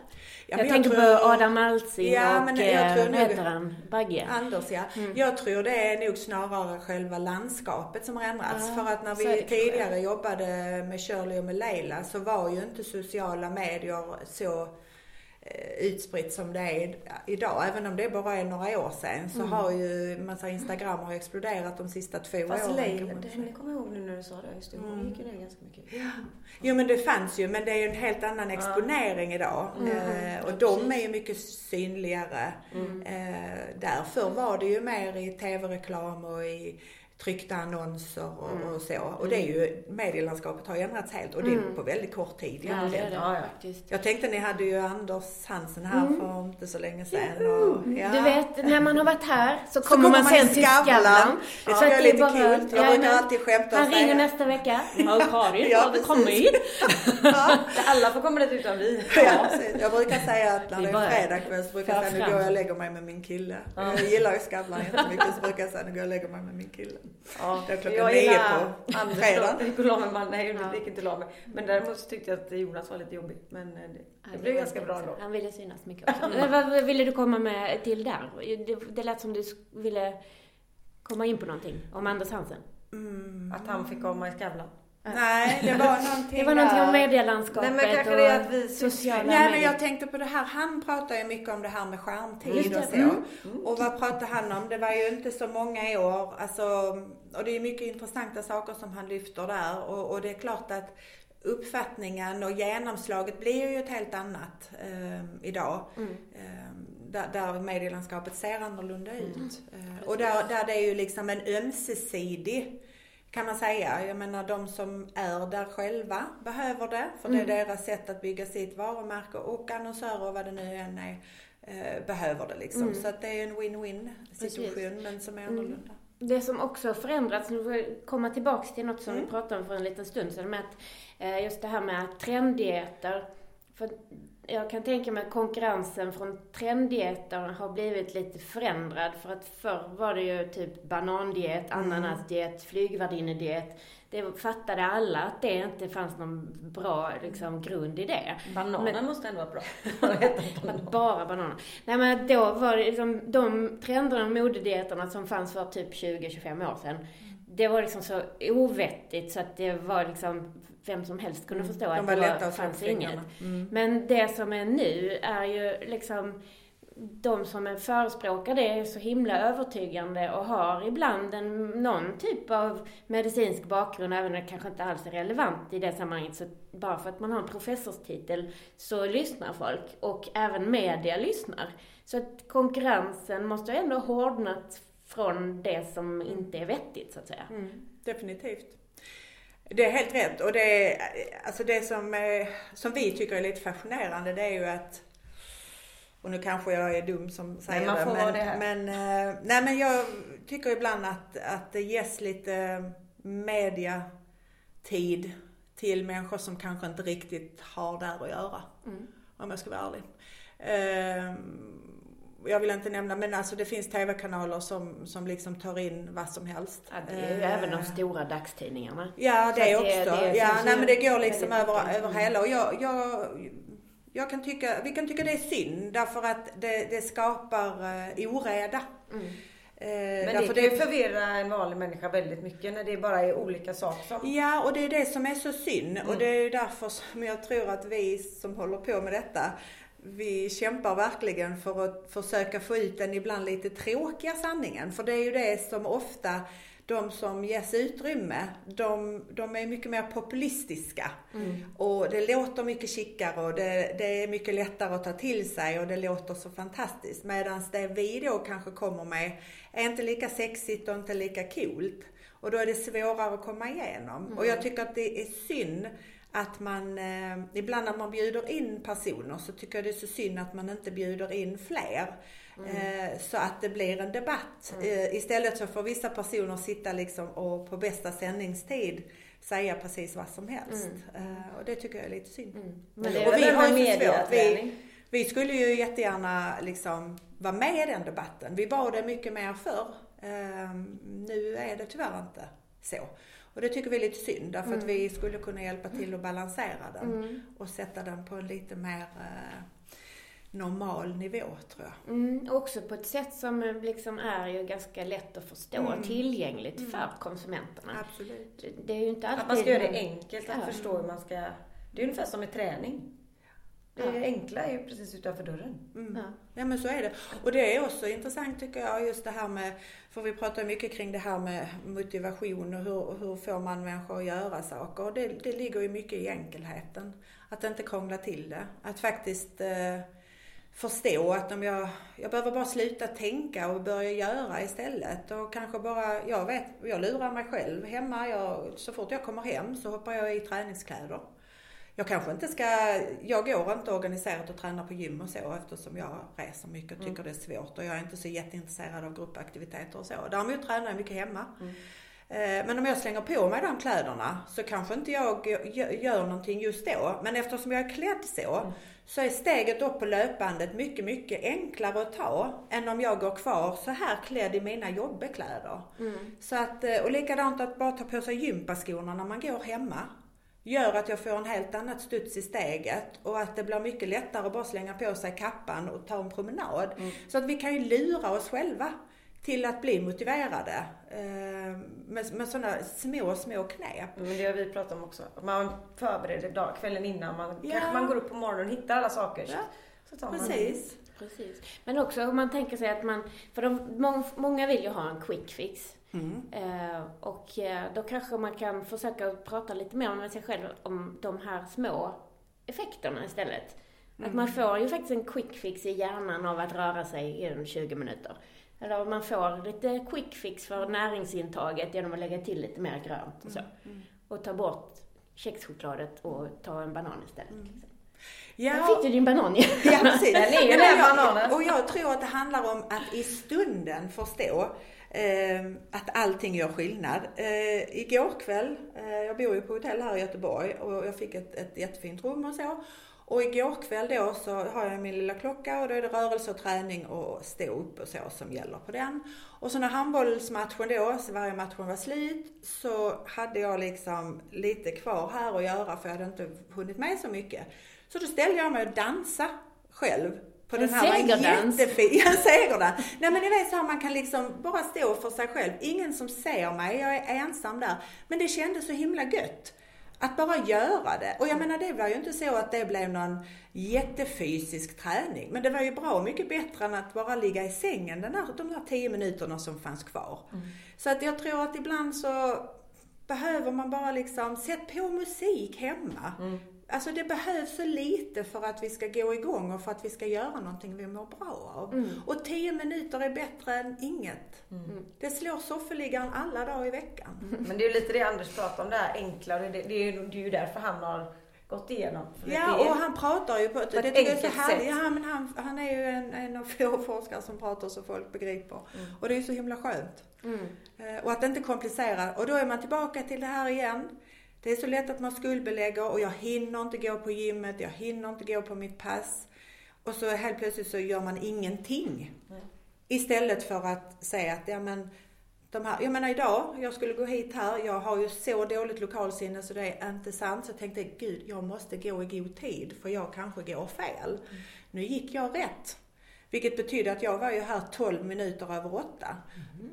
jag, men tänker tror- på Adam Alsing Ja, och men jag tror eh, vad heter han? Bagge? Anders ja. Jag tror det är nog snarare själva landskapet som har ändrats. Ja, För att när vi tidigare jobbade med Shirley och med Leila så var ju inte sociala medier så utspritt som det är idag. Även om det bara är några år sedan så har ju, säger Instagram har exploderat de sista två Fast åren. Leila, kan man det kommer jag ihåg nu när du sa det. Just det, hon gick ju ner ganska mycket. Jo men det fanns ju, men det är ju en helt annan exponering idag. Eh, och de är ju mycket synligare eh, där. Förr var det ju mer i tv-reklam och i tryckta annonser och, och så. Och det är ju, medielandskapet har ju ändrats helt och det är på väldigt kort tid Ja, det egentligen. det Ja, ja. faktiskt. Jag tänkte ni hade ju Anders Hansen här för inte så länge sedan. Och, ja. Du vet, när man har varit här så Så kommer man sen i till Skavlan. Det Så tycker jag är lite bara- kul. Jag brukar Jajamän. alltid skämta Han ringer nästa vecka. Ja, Karin, Ja, har du precis. kommit? Alla får komma dit utan vi. Ja, jag brukar säga att när det är fredag kväll så brukar jag säga nu går jag och lägger mig med min kille. Jag gillar ju Skavlan jättemycket så brukar jag säga nu går jag och lägger mig med min kille. Ja, Det är klockan jag nio på Anders fredag. då. Gick och la mig med- Nej, Ja. jag gick inte la mig. Men däremot så tyckte jag att Jonas var lite jobbig. Men eh, det, det Ja, blev var ganska bra ändå. Han ville synas mycket också. Men Vad ville du komma med till där? Det, det lät som du ville komma in på någonting om Anders Hansen. Att han fick komma i Skavlan. Nej, det var någonting Det var någonting om medielandskapet Nej, men kanske och det att vi sociala Nej men jag tänkte på det här, han pratar ju mycket om det här med skärmtid och så. mm. Och vad pratar han om? Det var ju inte så många år, alltså, och det är mycket intressanta saker som han lyfter där. Och, och det är klart att uppfattningen och genomslaget blir ju ett helt annat eh, idag. Eh, där, där medielandskapet ser annorlunda ut. Eh, och där, där det är ju liksom en ömsesidig kan man säga. Jag menar de som är där själva behöver det. För det är deras sätt att bygga sitt varumärke och annonsörer och vad det nu än är eh, behöver det liksom. Så att det är en win-win situation men som är annorlunda. Det som också har förändrats, nu får jag komma tillbaks till något som Mm. vi pratade om för en liten stund sedan, med att eh, just det här med trenddieter. För jag kan tänka mig att konkurrensen från trenddieter har blivit lite förändrad. För att förr var det ju typ banandiet, Mm. ananasdiet, flygvärdinnediet. Det fattade alla att det inte fanns någon bra liksom, grund i det. Bananen måste ändå vara bra. Bara bananer. Nej men då var det liksom de trenderna och modedieterna som fanns för typ 20-25 år sedan. det var liksom så ovettigt så att det var liksom vem som helst kunde förstå Mm. De att var det var, fanns inget. Mm. Men det som är nu är ju liksom de som är förespråkar det är så himla övertygande och har ibland en, någon typ av medicinsk bakgrund, även om det kanske inte alls är relevant i det sammanhanget. Så bara för att man har en professorstitel så lyssnar folk och även media lyssnar. Så att konkurrensen måste ändå ha hårdnat från det som inte är vettigt, så att säga. Mm, definitivt. Det är helt rätt och det, är, alltså det som, är, som vi tycker är lite fascinerande det är ju att och nu kanske jag är dum som säger man det, men, men, eh, nej, men jag tycker ibland att, att det ges lite mediatid till människor som kanske inte riktigt har där att göra. Mm. Om jag ska vara ärlig. Ehm, jag vill inte nämna, men alltså det finns tv-kanaler som, som liksom tar in vad som helst. Ja, det är ju Eh, även de stora dagstidningarna. Ja, det att också. det- det ja, nej men det går liksom över, över hela och jag, jag, jag kan tycka, vi kan tycka det är synd därför att det, det skapar uh, oreda. Mm. Eh, Men därför det kan ju förvirra en vanlig människa väldigt mycket när det bara är olika saker som... Ja, och det är det som är så synd och Mm. det är ju därför som jag tror att vi som håller på med detta, vi kämpar verkligen för att försöka få ut den ibland lite tråkiga sanningen. För det är ju det som ofta de som ges utrymme, de, de är mycket mer populistiska. Och det låter mycket chickare och det, det är mycket lättare att ta till sig och det låter så fantastiskt. Medan det vi då kanske kommer med är inte lika sexigt och inte lika coolt. Och då är det svårare att komma igenom. Och jag tycker att det är synd att man, eh, ibland när man bjuder in personer så tycker jag det är så synd att man inte bjuder in fler. Eh, så att det blir en debatt. Eh, istället så får vissa personer sitta liksom och på bästa sändningstid säga precis vad som helst. Eh, och det tycker jag är lite synd. Mm. Men det Och är vi väl har ju svårt. mediaträning. Vi skulle ju jättegärna liksom vara med i den debatten. Vi var det mycket mer förr. Ehm, nu är det tyvärr inte så. Och det tycker vi är lite synd därför att vi skulle kunna hjälpa till att balansera den Mm. och sätta den på en lite mer eh, normal nivå tror jag. Mm, också på ett sätt som liksom är ju ganska lätt att förstå och Mm. tillgängligt för konsumenterna. Absolut. Det- Det är ju inte alltid... Att man ska göra det enkelt att Ja. förstå hur man ska... Det är ungefär som med träning. Det Ja. enkla är ju precis utanför dörren. Mm. Ja. Ja men så är det. Och det är också intressant tycker jag just det här med, för vi pratar mycket kring det här med motivation och hur, hur får man människor att göra saker. Och det, det ligger ju mycket i enkelheten. Att inte krångla till det. Att faktiskt eh, förstå att om jag, jag behöver bara sluta tänka och börja göra istället. Och kanske bara, jag vet, jag lurar mig själv hemma. Jag, så fort jag kommer hem så hoppar jag i träningskläder. Jag kanske inte ska, jag går inte organiserat och tränar på gym och så eftersom jag reser mycket och tycker det är svårt och jag är inte så jätteintresserad av gruppaktiviteter och så. Däremot tränar jag mycket hemma. Eh, Men om jag slänger på mig de kläderna så kanske inte jag gö- gör någonting just då. Men eftersom jag är klädd så, så är steget upp på löpbandet mycket, mycket enklare att ta än om jag går kvar så här klädd i mina jobbekläder. Så att, eh, och likadant att bara ta på sig gympaskorna när man går hemma gör att jag får en helt annat studs i steget och att det blir mycket lättare att bara slänga på sig kappan och ta en promenad. Så att vi kan ju lura oss själva till att bli motiverade eh, med, med sådana små, små knep. Men det har vi pratat om också. Man förbereder dag, kvällen innan. Man, Ja. Kanske man går upp på morgonen och hittar alla saker. Ja, Så tar man Precis. Precis. Men också om man tänker sig att man, för de, mång, många vill ju ha en quick fix. Mm. Eh, och eh, då kanske man kan försöka prata lite mer med sig själv om de här små effekterna istället. Att man får ju faktiskt en quick fix i hjärnan av att röra sig i 20 minuter. Eller man får lite quick fix för näringsintaget genom att lägga till lite mer grönt och så. Och ta bort kexchokladet och ta en banan istället. Liksom. Ja, Där fick du din banan ju. Ja, precis. Den är ju den bananen. Och jag tror att det handlar om att i stunden förstå Ehm, att allting gör skillnad. Eh, igår kväll, eh, jag bor ju på hotell här i Göteborg och jag fick ett, ett jättefint rum och så. Och igår kväll då så har jag min lilla klocka och då är det rörelse och träning och stå upp och så som gäller på den. Och så när handbollsmatchen då, så varje matchen var slut, så hade jag liksom lite kvar här att göra för jag hade inte hunnit med så mycket. Så då ställde jag mig och dansa själv på En den här segerdans. Ja, en segerdans. Nej men ni vet så här, man kan liksom bara stå för sig själv. Ingen som ser mig, jag är ensam där. Men det kändes så himla gött. Att bara göra det. Och jag menar det var ju inte så att det blev någon jättefysisk träning. Men det var ju bra mycket bättre än att bara ligga i sängen den här, de här tio minuterna som fanns kvar. Så att jag tror att ibland så behöver man bara liksom, sätt på musik hemma. Alltså det behövs så lite för att vi ska gå igång och för att vi ska göra någonting vi mår bra av. Och tio minuter är bättre än inget. Det slår soffeliggaren alla dagar i veckan. Men det är ju lite det Anders pratar om, det här enkla. Det, det, det, är, ju- det är ju därför han har gått igenom. För Ja, det är, och han pratar ju på ett, På ett det är enkelt härligt. sätt. Ja, men han, han är ju en, en av få forskare som pratar så folk begriper. Och det är ju så himla skönt. Eh, Och att inte komplicera. Och då är man tillbaka till det här igen. Det är så lätt att man skuldbelägger och jag hinner inte gå på gymmet, jag hinner inte gå på mitt pass. Och så helt plötsligt så gör man ingenting. Istället för att säga att, ja men, de här, jag menar idag, jag skulle gå hit här, jag har ju så dåligt lokalsinne så det är inte sant. Så jag tänkte, gud, jag måste gå i god tid för jag kanske går fel. Nu gick jag rätt. Vilket betyder att jag var ju här 12 minuter över åtta.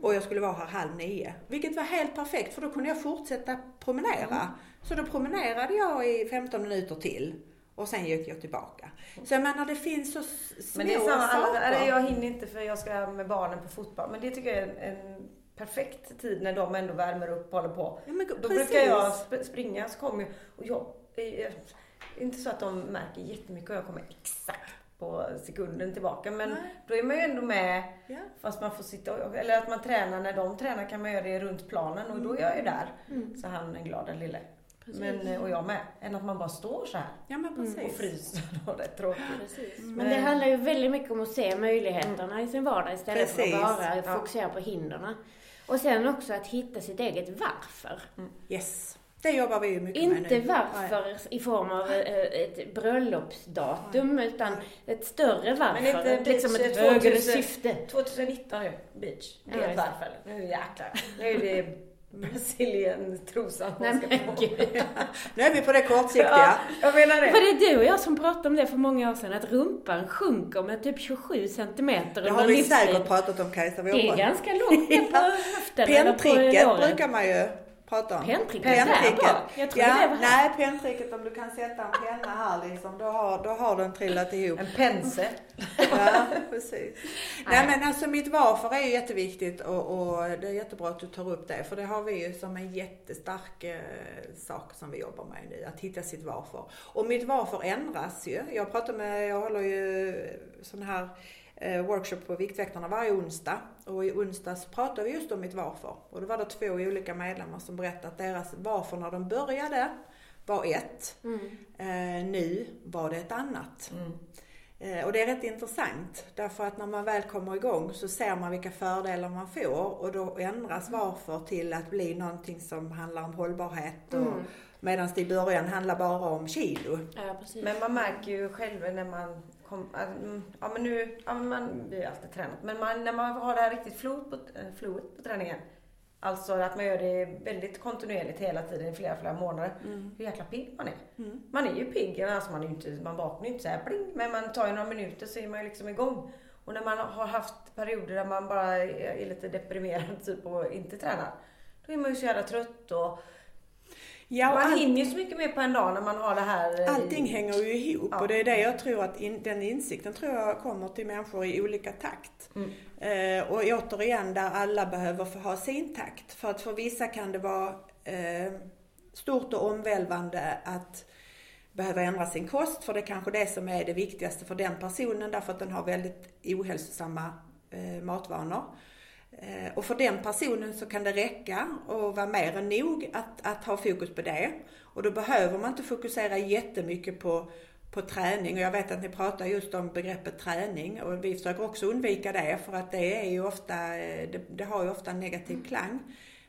Och jag skulle vara här halv nio. Vilket var helt perfekt för då kunde jag fortsätta promenera. Så då promenerade jag i 15 minuter till. Och sen gick jag tillbaka. Så jag menar det finns så små men det är samma, alla, saker. eller jag hinner inte för jag ska med barnen på fotboll. Men det tycker jag är en, en perfekt tid när de ändå värmer upp och håller på. Ja, men Då precis. brukar jag sp- springa så kommer jag, och jag, inte så att de märker jättemycket och jag kommer exakt på sekunden tillbaka. Men Nej. då är man ju ändå med Ja. fast man får sitta och, eller att man tränar när de tränar kan man göra det runt planen och då är jag ju där. Så han är glad den lille. Men, eh, och jag med. Än att man bara står så här Ja men precis. och fryser. Och det är tråkigt. Precis. Mm. Men det handlar ju väldigt mycket om att se möjligheterna i sin vardag istället Precis. för att bara Ja. fokusera på hindren. Och sen också att hitta sitt eget varför. Yes. Det jobbar vi ju mycket med Inte varför i form av eh, ett bröllopsdatum, utan ett större varför. Men inte ett, liksom ett högre 2000 syfte. 2019 ju, beach. Det är ett varför. Nu jäklar. Nu är det Brasilien-trosan Nej hon ska på. Nu är vi på det kortsiktiga. Ja, jag menar För det. det är du och jag som pratade om det för många år sedan, att rumpan sjunker med typ 27 centimeter Det har vi livstid. säkert pratat om Kajsa. Vi Det är ganska långt ner på höften Penntricket brukar man ju prata om. Penntricket. Jag trodde ja, det var här. Nej, penntricket om du kan sätta en penna här liksom, då har, då har den trillat ihop. En pense. Ja, precis. Nej men alltså mitt varför är ju jätteviktigt och, och det är jättebra att du tar upp det. För det har vi ju som en jättestark eh, sak som vi jobbar med nu, att hitta sitt varför. Och mitt varför ändras ju. Jag pratar med, jag håller ju sån här workshop på Viktväktarna varje onsdag. Och i onsdags pratade vi just om mitt varför. Och då var det två olika medlemmar som berättade att deras varför när de började var ett. Eh, nu var det ett annat. Eh, Och det är rätt intressant därför att när man väl kommer igång så ser man vilka fördelar man får och då ändras varför till att bli någonting som handlar om hållbarhet och medan det i början handlar bara om kilo. Ja. Men man märker ju själv när man kom, att, mm, ja men nu, ja men man, vi har alltid tränat, men man, när man har det här riktigt flowet på, äh, flowet på träningen. Alltså att man gör det väldigt kontinuerligt hela tiden i flera, flera månader. Hur jäkla pigg man är. Man är ju pigg, alltså man, är ju inte, man vaknar ju inte så här pling, men man tar ju några minuter så är man ju liksom igång. Och när man har haft perioder där man bara är, är lite deprimerad typ och inte tränar. Då är man ju så jävla trött och Ja, man allt- hinner ju så mycket mer på en dag när man har det här. eh, Allting hänger ju ihop Ja. och det är det jag tror att in, den insikten tror jag kommer till människor i olika takt. Mm. Eh, och återigen där alla behöver få ha sin takt. För att för vissa kan det vara eh, stort och omvälvande att behöva ändra sin kost för det är kanske det som är det viktigaste för den personen därför att den har väldigt ohälsosamma eh, matvanor. Eh, Och för den personen så kan det räcka och vara mer än nog att, att ha fokus på det. Och då behöver man inte fokusera jättemycket på, på träning. Och jag vet att ni pratar just om begreppet träning och vi försöker också undvika det för att det är ju ofta, eh, det, det har ju ofta en negativ klang.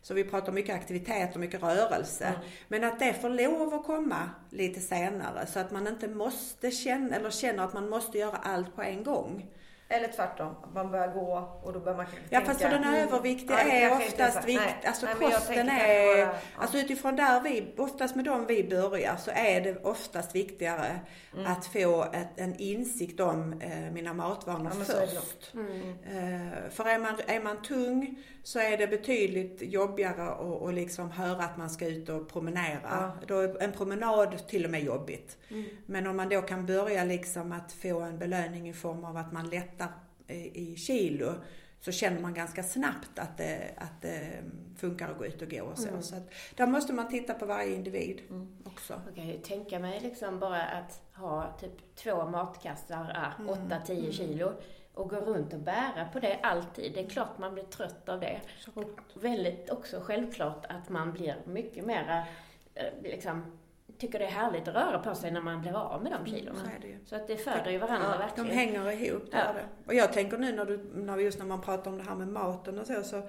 Så vi pratar mycket aktivitet och mycket rörelse. Men att det får lov att komma lite senare så att man inte måste känna, eller känner att man måste göra allt på en gång. Eller tvärtom, man börjar gå och då börjar man kanske Ja tänka. fast för den mm, överviktiga ja, det är är oftast nej. Alltså Nej, men jag kosten är, bara- ja. alltså utifrån där vi, oftast med dem vi börjar så är det oftast viktigare Mm. att få ett, en insikt om eh, mina matvanor Ja, först. Mm. Eh, för är man, är man tung så är det betydligt jobbigare att att liksom höra att man ska ut och promenera. Ja. Då är en promenad till och med jobbigt. Mm. Men om man då kan börja liksom att få en belöning i form av att man lättar i, i kilo så känner man ganska snabbt att det, att det funkar att gå ut och gå och så. Mm. så att, där måste man titta på varje individ också. Jag kan ju tänka mig liksom bara att ha typ två matkassar, ah, Mm. 8-10 kilo och gå runt och bära på det alltid. Det är klart man blir trött av det. Och väldigt också självklart att man blir mycket mera, eh, liksom, tycker det är härligt att röra på sig när man blir av med de Så kilona. det ju. Så att det föder ju varandra Ja, De verkligen. hänger ihop, det Ja. det. Och jag tänker nu när, du, när just när man pratar om det här med maten och så, så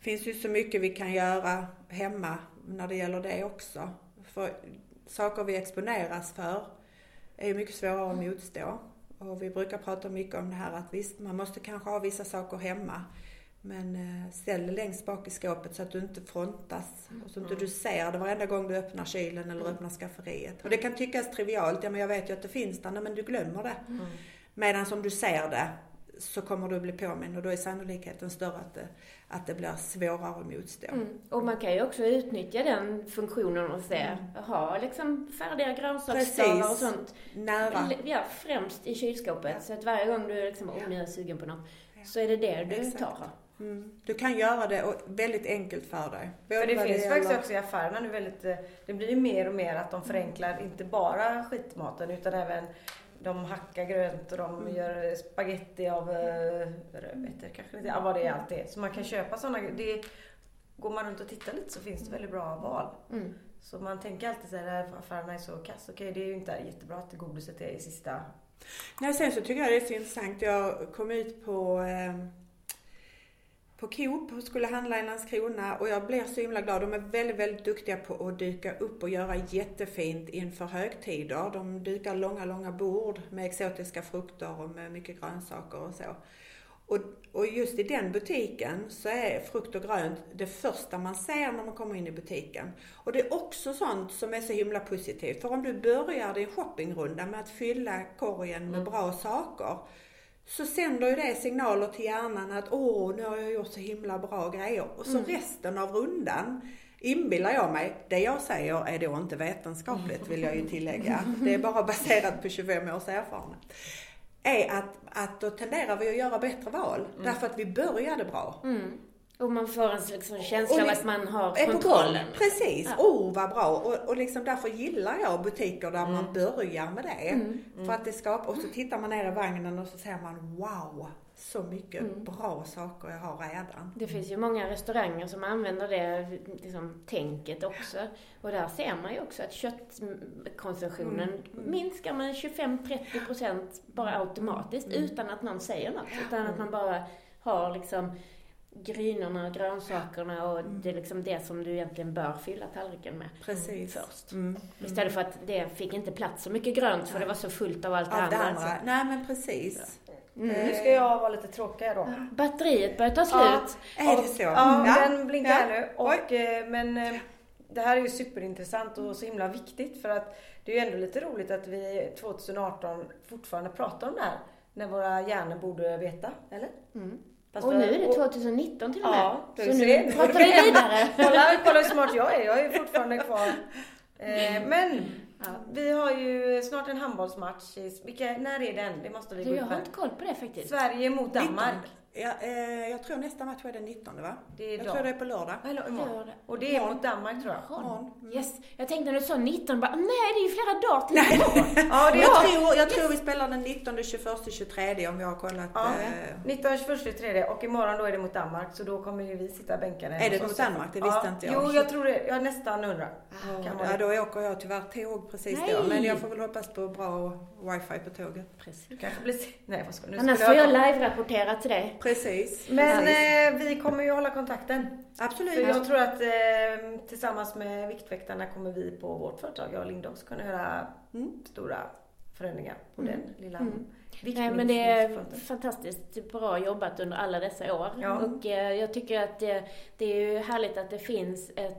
finns det ju så mycket vi kan göra hemma när det gäller det också. För saker vi exponeras för är ju mycket svårare att motstå. Och vi brukar prata mycket om det här att visst, man måste kanske ha vissa saker hemma. Men eh, ställ längst bak i skåpet så att du inte frontas. Och så inte du ser det varenda gång du öppnar kylen eller öppnar skafferiet. Och det kan tyckas trivialt, ja men jag vet ju att det finns där, men du glömmer det. Mm. Medan om du ser det så kommer du bli påmind och då är sannolikheten större att det, att det blir svårare att motstå. Mm. Och man kan ju också utnyttja den funktionen och se, Mm. ha liksom färdiga grönsaksstavar och sånt. Nära. Ja, främst i kylskåpet. Ja. Så att varje gång du liksom, oh, nu är jag sugen på något, så är det det du Exakt. tar. Mm. Du kan göra det och väldigt enkelt för dig. Både För det finns gäller- faktiskt också i affärerna nu väldigt, eh, det blir ju mer och mer att de förenklar inte bara skitmaten utan även de hackar grönt och de gör spaghetti av eh, rödbetor kanske inte, ja vad det är allt är. Så man kan köpa sådana det Går man runt och tittar lite så finns det väldigt bra val. Mm. Så man tänker alltid så här, affärerna är så kass. Okej, det är ju inte jättebra att godiset är i sista Nej, sen så tycker jag det är så intressant. Jag kom ut på, eh, på Coop och skulle handla i Landskrona och jag blir så himla glad. De är väldigt, väldigt duktiga på att dyka upp och göra jättefint inför högtider. De dukar långa, långa bord med exotiska frukter och med mycket grönsaker och så. Och, och just i den butiken så är frukt och grönt det första man ser när man kommer in i butiken. Och det är också sånt som är så himla positivt. För om du börjar din shoppingrunda med att fylla korgen med bra saker så sänder ju det signaler till hjärnan att åh, nu har jag gjort så himla bra grejer. Och så resten av rundan inbillar jag mig, det jag säger är då inte vetenskapligt vill jag ju tillägga. Det är bara baserat på 25 års erfarenhet. Är att, att då tenderar vi att göra bättre val. Därför att vi började bra. Mm. Och man får en liksom känsla av att man har kontrollen. Precis. Ja. Oh, vad bra. Och, och liksom därför gillar jag butiker där Mm. man börjar med det. För att det skapar, och så tittar man ner i vagnen och så ser man wow, så mycket Mm. bra saker jag har redan. Det finns ju många restauranger som använder det liksom, tänket också. Och där ser man ju också att köttkonsumtionen Mm. minskar med 25-30 procent bara automatiskt Mm. utan att någon säger något. Utan att man bara har liksom grynorna och grönsakerna och det är liksom det som du egentligen bör fylla tallriken med Precis. först. Mm. Istället för att det fick inte plats så mycket grönt för det var så fullt av allt Av det andra. andra. Nej men precis. Mm. Nu ska jag vara lite tråkig då. Batteriet börjar ta slut. Ja. Är det så? Ja, den blinkar Ja. nu. Och, eh, men eh, det här är ju superintressant och så himla viktigt för att det är ju ändå lite roligt att vi 2018 fortfarande pratar om det här. När våra hjärnor borde veta, eller? Mm. Fast Och nu är det och- 2019 till och med. Ja, så nu pratar vi vidare. Kolla, kolla hur smart jag är. Jag är fortfarande kvar. Eh, men Ja. vi har ju snart en handbollsmatch. Vilka, när är den? Det måste vi gå Du, ut jag har inte koll på det faktiskt. Sverige mot Danmark. 19. Ja, eh, jag tror nästa match är den 19 va? Det är Jag tror det är på lördag. Eller. Och det är mot Danmark tror jag. Imorgon. Yes. Jag tänkte när du sa 19, bara, nej det är ju flera dagar till imorgon. Ja, det är Jag, tror, jag tror vi spelar den 19, 21, 23 om jag har kollat. Ja, Eh, 19, 21, 23 och imorgon då är det mot Danmark så då kommer ju vi sitta bänkade. Är det mot. Danmark? Det visste ja. inte jag. Jo, jag tror det. Jag är nästan. Kan vara ja, då åker jag tyvärr tåg precis Nej. då. Men jag får väl hoppas på bra wifi på tåget. Precis. Kanske blir... Nej, vad ska nu Annars får jag live-rapportera till dig. Precis. Men precis. eh, vi kommer ju hålla kontakten. Absolut. För jag tror att eh, tillsammans med Viktväktarna kommer vi på vårt företag, jag och Linda också, kunna göra Mm. stora förändringar på den lilla Mm. Nej, men det är fantastiskt bra jobbat under alla dessa år. Ja. Och eh, jag tycker att det, det är ju härligt att det finns ett, eh,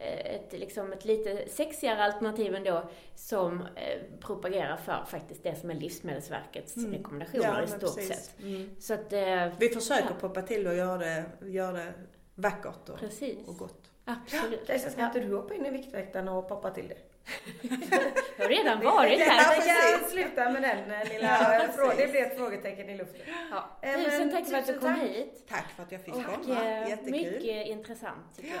ett, liksom ett lite sexigare alternativ ändå som eh, propagerar för faktiskt det som är Livsmedelsverkets rekommendationer Ja, i stort precis. sett. Mm. Så att, eh, Vi försöker Ja. poppa till och göra det, göra det vackert och, Precis. och gott. absolut. Kajsa, ska inte du hoppa in i Viktväktarna och poppa till det? Jag har redan varit här. Vi kan sluta med den eh, lilla frågan. Det blir ett frågetecken i luften. Ja. Eh, Tusen tack för att du kom tack. hit. Tack för att jag fick Och komma. eh, Jättekul. mycket intressant tycker jag.